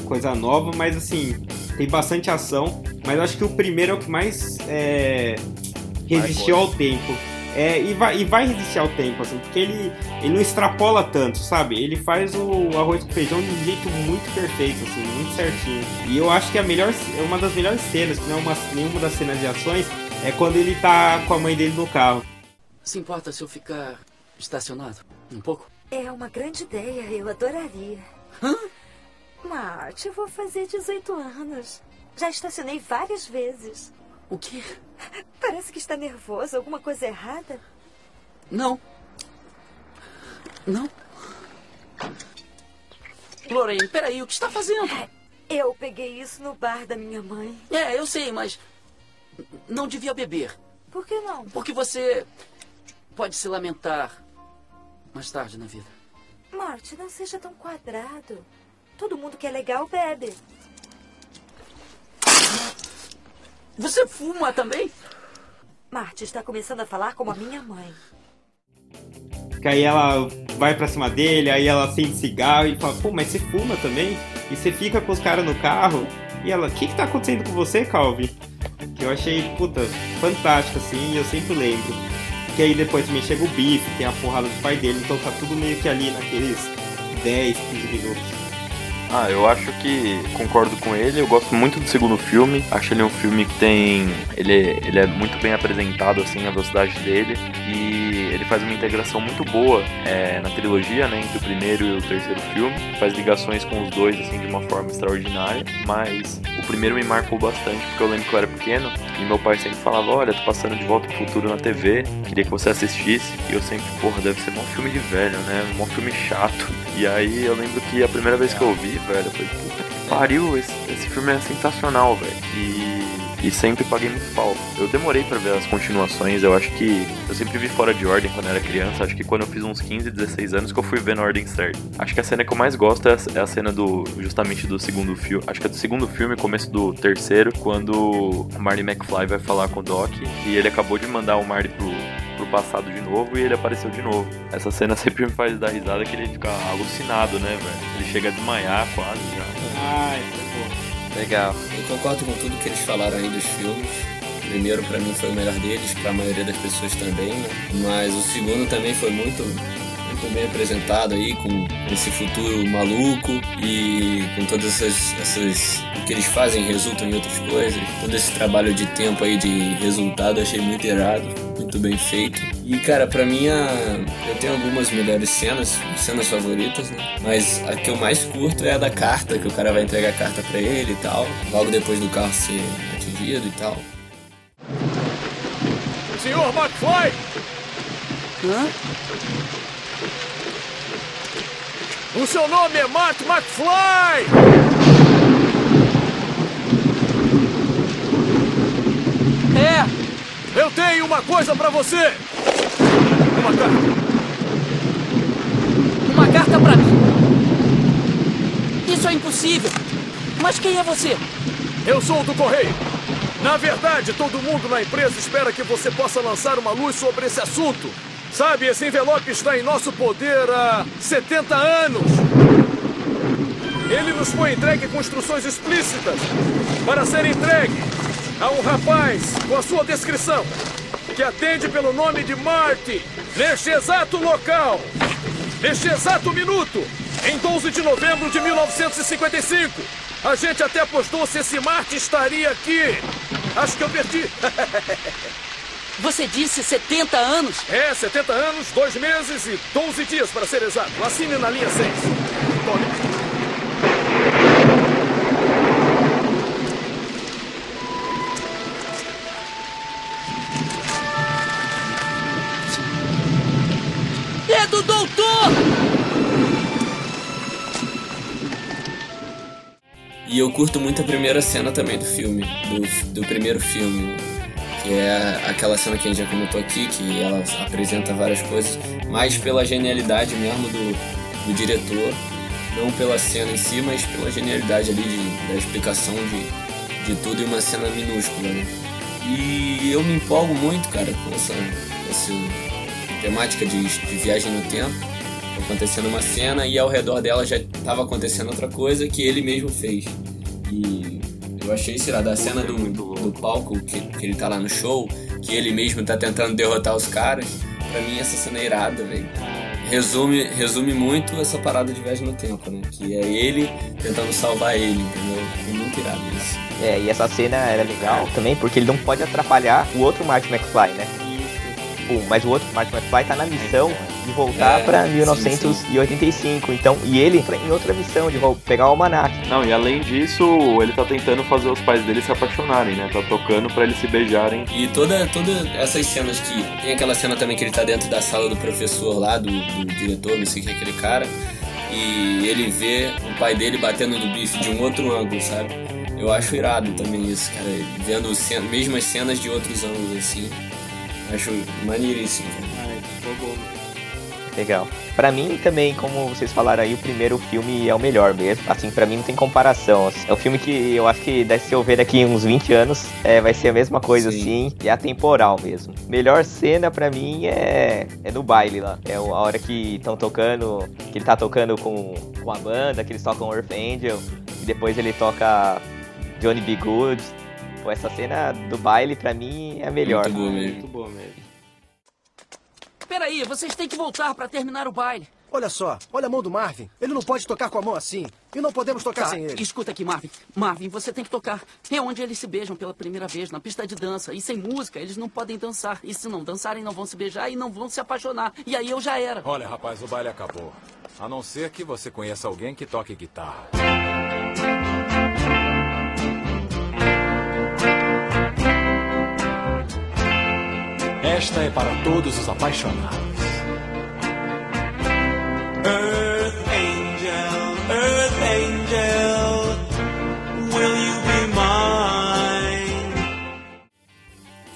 S2: coisa nova, mas assim, tem bastante ação. Mas eu acho que o primeiro é o que mais é, resistiu ao tempo. É, e, vai, e vai resistir ao tempo, assim, porque ele, ele não extrapola tanto, sabe? Ele faz o arroz com feijão de um jeito muito perfeito, assim, muito certinho. E eu acho que a melhor, é uma das melhores cenas, que não é uma, nenhuma das cenas de ações, é quando ele tá com a mãe dele no carro.
S6: Se importa se eu ficar estacionado? Um pouco?
S8: É uma grande ideia, eu adoraria.
S6: Hã?
S8: Marte, eu vou fazer 18 anos. Já estacionei várias vezes.
S6: O quê?
S8: Parece que está nervoso. Alguma coisa errada?
S6: Não. Não. Lorraine, peraí, o que está fazendo?
S8: Eu peguei isso no bar da minha mãe.
S6: É, eu sei, mas não devia beber.
S8: Por que não?
S6: Porque você pode se lamentar mais tarde na vida.
S8: Marte, não seja tão quadrado. Todo mundo que é legal bebe.
S6: Você fuma também?
S8: Marte está começando a falar como a minha mãe.
S2: Que aí ela vai pra cima dele, aí ela acende cigarro e fala, pô, mas você fuma também? E você fica com os caras no carro. E ela, o que que tá acontecendo com você, Calvin? Que eu achei, puta, fantástico, assim, e eu sempre lembro. Que aí depois também chega o bife, tem a porrada do pai dele, então tá tudo meio que ali naqueles 10, 15 minutos.
S4: Ah, eu acho que concordo com ele. Eu gosto muito do segundo filme. Acho ele um filme que tem. Ele, ele é muito bem apresentado, assim, a velocidade dele. E ele faz uma integração muito boa é, na trilogia, né? Entre o primeiro e o terceiro filme. Faz ligações com os dois, assim, de uma forma extraordinária. Mas o primeiro me marcou bastante, porque eu lembro que eu era pequeno e meu pai sempre falava: Olha, tô passando de volta pro futuro na TV, queria que você assistisse. E eu sempre, porra, deve ser um filme de velho, né? Um filme chato. E aí eu lembro que a primeira vez que eu vi, velho, eu falei: Puta que pariu, esse, esse filme é sensacional, velho. E, e sempre paguei muito pau. Eu demorei pra ver as continuações, eu acho que eu sempre vi fora de ordem quando era criança. Acho que quando eu fiz uns 15, 16 anos que eu fui ver na ordem certa. Acho que a cena que eu mais gosto é a, é cena do justamente do segundo filme. Acho que é do segundo filme, começo do terceiro, quando o Marty McFly vai falar com o Doc e ele acabou de mandar o Marty pro, pro passado de novo e ele apareceu de novo. Essa cena sempre me faz dar risada que ele fica alucinado, né, velho? Ele chega a desmaiar quase já.
S2: Ai, foi
S3: Legal.
S1: Eu concordo com tudo que eles falaram aí dos filmes. O primeiro pra mim foi o melhor deles, pra maioria das pessoas também, né? Mas o segundo também foi muito, muito bem apresentado aí, com esse futuro maluco e com todas essas, essas. O que eles fazem resultam em outras coisas. Todo esse trabalho de tempo aí de resultado eu achei muito irado, muito bem feito. E cara, pra mim a... eu tenho algumas melhores cenas, cenas favoritas, né? Mas a que eu mais curto é a da carta, que o cara vai entregar a carta pra ele e tal, logo depois do carro ser atingido e tal.
S5: Senhor McFly!
S6: Hã?
S5: O seu nome é Matt McFly!
S6: É!
S5: Eu tenho uma coisa pra você! Uma carta.
S6: Uma carta pra mim. Isso é impossível. Mas quem é você?
S5: Eu sou o do Correio. Na verdade, todo mundo na empresa espera que você possa lançar uma luz sobre esse assunto. Sabe, esse envelope está em nosso poder há 70 anos. Ele nos foi entregue com instruções explícitas para ser entregue a um rapaz com a sua descrição, que atende pelo nome de Marty, neste exato local, neste exato minuto, em 12 de novembro de 1955. A gente até apostou se esse Marty estaria aqui. Acho que eu perdi.
S6: Você disse 70 anos?
S5: É, 70 anos, 2 meses e 12 dias para ser exato. Assine na linha 6. Tome.
S1: E eu curto muito a primeira cena também do filme, do, do primeiro filme, que é aquela cena que a gente já comentou aqui, que ela apresenta várias coisas, mais pela genialidade mesmo do, do diretor, não pela cena em si, mas pela genialidade ali de, da explicação de, de tudo em uma cena minúscula, né? E eu me empolgo muito, cara, com essa, essa temática de, de viagem no tempo. Acontecendo uma cena e ao redor dela já estava acontecendo outra coisa que ele mesmo fez. E eu achei, sei lá, da cena do, do palco, que, que ele tá lá no show, que ele mesmo tá tentando derrotar os caras, pra mim essa cena é irada, velho. Resume, resume muito essa parada de viagem no tempo, né? Que é ele tentando salvar ele, entendeu? É muito irado isso.
S3: É, e essa cena era legal também porque ele não pode atrapalhar o outro Marty McFly, né? Mas o outro Marty McFly tá na missão de voltar é, para 1985. Sim, sim. Então, e ele em outra missão de pegar o almanac.
S4: Não, e além disso, ele tá tentando fazer os pais dele se apaixonarem, né? Tá tocando para eles se beijarem.
S1: E toda toda essas cenas que tem aquela cena também que ele tá dentro da sala do professor lá, do, do diretor, não sei o que é aquele cara, e ele vê o pai dele batendo no bife de um outro ângulo, sabe? Eu acho irado também isso, cara. Vendo cena, mesmas cenas de outros ângulos assim. Acho maneiríssimo.
S2: Ai, ficou bom.
S3: Legal. Para mim também, como vocês falaram aí, o primeiro filme é o melhor mesmo. Assim, para mim não tem comparação. É um filme que eu acho que se eu ver daqui uns 20 anos, é, vai ser a mesma coisa Sim. assim, e é atemporal mesmo. Melhor cena para mim é, é no baile lá. É a hora que estão tocando, que ele tá tocando com, com a banda, que eles tocam Earth Angel, e depois ele toca Johnny B. Good. Pô, essa cena do baile pra mim é a melhor.
S1: Muito boa mesmo. Muito boa mesmo.
S6: Peraí, vocês têm que voltar para terminar o baile.
S10: Olha só, olha a mão do Marvin. Ele não pode tocar com a mão assim. E não podemos tocar
S6: tá,
S10: sem ele.
S6: Escuta aqui, Marvin. Marvin, você tem que tocar. É onde eles se beijam pela primeira vez, na pista de dança. E sem música, eles não podem dançar. E se não dançarem, não vão se beijar e não vão se apaixonar. E aí eu já era.
S5: Olha, rapaz, o baile acabou. A não ser que você conheça alguém que toque guitarra. Esta é para todos os apaixonados. Earth Angel, Earth Angel, will you be mine?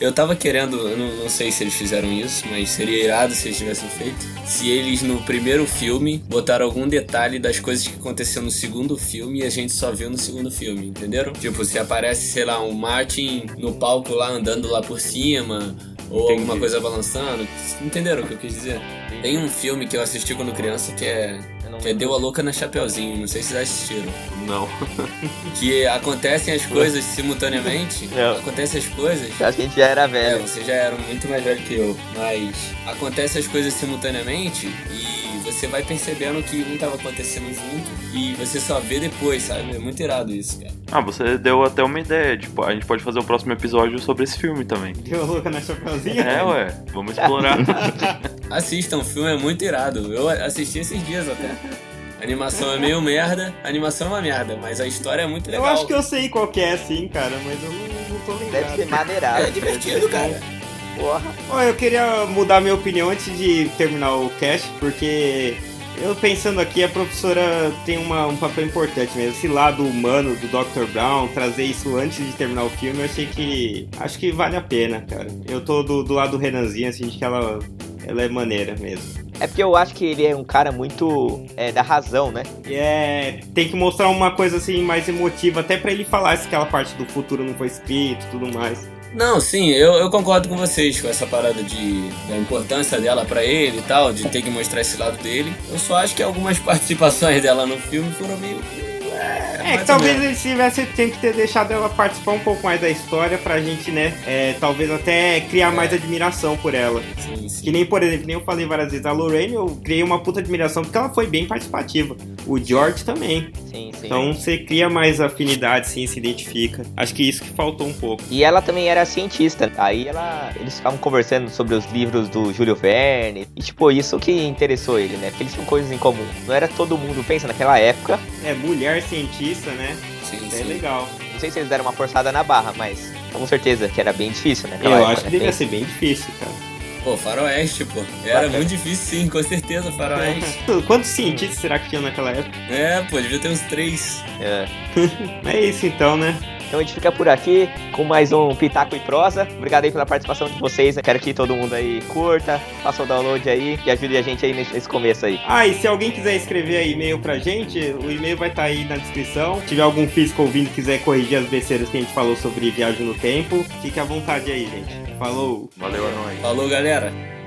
S1: Eu tava querendo, eu não, não, sei se eles fizeram isso, mas seria irado se eles tivessem feito. Se eles no primeiro filme botaram algum detalhe das coisas que aconteceram no segundo filme e a gente só viu no segundo filme, entenderam? Tipo, se aparece, sei lá, um Martin no palco lá andando lá por cima, ou Entendi. alguma coisa balançando. Entenderam o que eu quis dizer? Entendi. Tem um filme que eu assisti quando criança que é. Que é Deu a Louca na Chapeuzinho, não sei se vocês assistiram.
S4: Não.
S1: que acontecem as coisas simultaneamente. Não. Acontecem as coisas.
S3: Eu acho que a gente já era velho.
S1: É, vocês já eram muito mais velho que eu. Mas acontecem as coisas simultaneamente e você vai percebendo que um tava acontecendo junto e você só vê depois, sabe? É muito irado isso, cara.
S4: Ah, você deu até uma ideia, tipo, a gente pode fazer o próximo episódio sobre esse filme também.
S2: Deu louca na chapeuzinha?
S4: É, ué, vamos explorar.
S1: Assistam, o filme é muito irado. Eu assisti esses dias até. A animação é meio merda, a animação é uma merda, mas a história é muito legal.
S2: Eu acho que eu sei qual que é, sim, cara, mas eu não, não tô lembrado.
S3: Deve ser maneirado.
S1: É divertido, cara.
S2: Porra. Eu queria mudar minha opinião antes de terminar o cast, porque eu pensando aqui, a professora tem uma, um papel importante mesmo. Esse lado humano do Dr. Brown, trazer isso antes de terminar o filme, eu achei que. Acho que vale a pena, cara. Eu tô do, do lado do Renanzinho, assim, de que ela, ela é maneira mesmo.
S3: É porque eu acho que ele é um cara muito é, da razão, né?
S2: É, tem que mostrar uma coisa assim mais emotiva, até para ele falar se aquela parte do futuro não foi escrito e tudo mais.
S1: Não, sim, eu, eu concordo com vocês com essa parada de da importância dela para ele e tal, de ter que mostrar esse lado dele. Eu só acho que algumas participações dela no filme foram meio
S2: é, que talvez ele tivesse tem que ter deixado ela participar um pouco mais da história pra gente, né? É, talvez até criar é. mais admiração por ela. Sim, sim. Que nem, por exemplo, nem eu falei várias vezes, a Lorraine eu criei uma puta admiração porque ela foi bem participativa. O George também.
S3: Sim, sim.
S2: Então você cria mais afinidade, sim, se identifica. Acho que isso que faltou um pouco.
S3: E ela também era cientista. Aí ela, eles ficavam conversando sobre os livros do Júlio Verne. E tipo, isso que interessou ele, né? Porque eles tinham coisas em comum. Não era todo mundo, pensa naquela época.
S2: É, mulher cientista, né?
S1: Sim,
S2: é
S1: sim.
S2: legal.
S3: Não sei se eles deram uma forçada na barra, mas com certeza que era bem difícil, né?
S2: Eu época, acho que né? devia ser bem difícil, cara.
S1: Pô, faroeste, pô. Era muito difícil sim, com certeza, faroeste.
S2: Quantos cientistas será que tinha naquela época?
S1: É, pô, devia ter uns três.
S3: É.
S2: É isso então, né?
S3: Então a gente fica por aqui com mais um Pitaco e Prosa. Obrigado aí pela participação de vocês. Eu quero que todo mundo aí curta, faça o download aí e ajude a gente aí nesse, começo aí.
S2: Ah, e se alguém quiser escrever aí e-mail pra gente, o e-mail vai estar aí na descrição. Se tiver algum físico ouvindo e quiser corrigir as besteiras que a gente falou sobre viagem no tempo, fique à vontade aí, gente. Falou!
S4: Valeu, a nós.
S1: Falou, galera.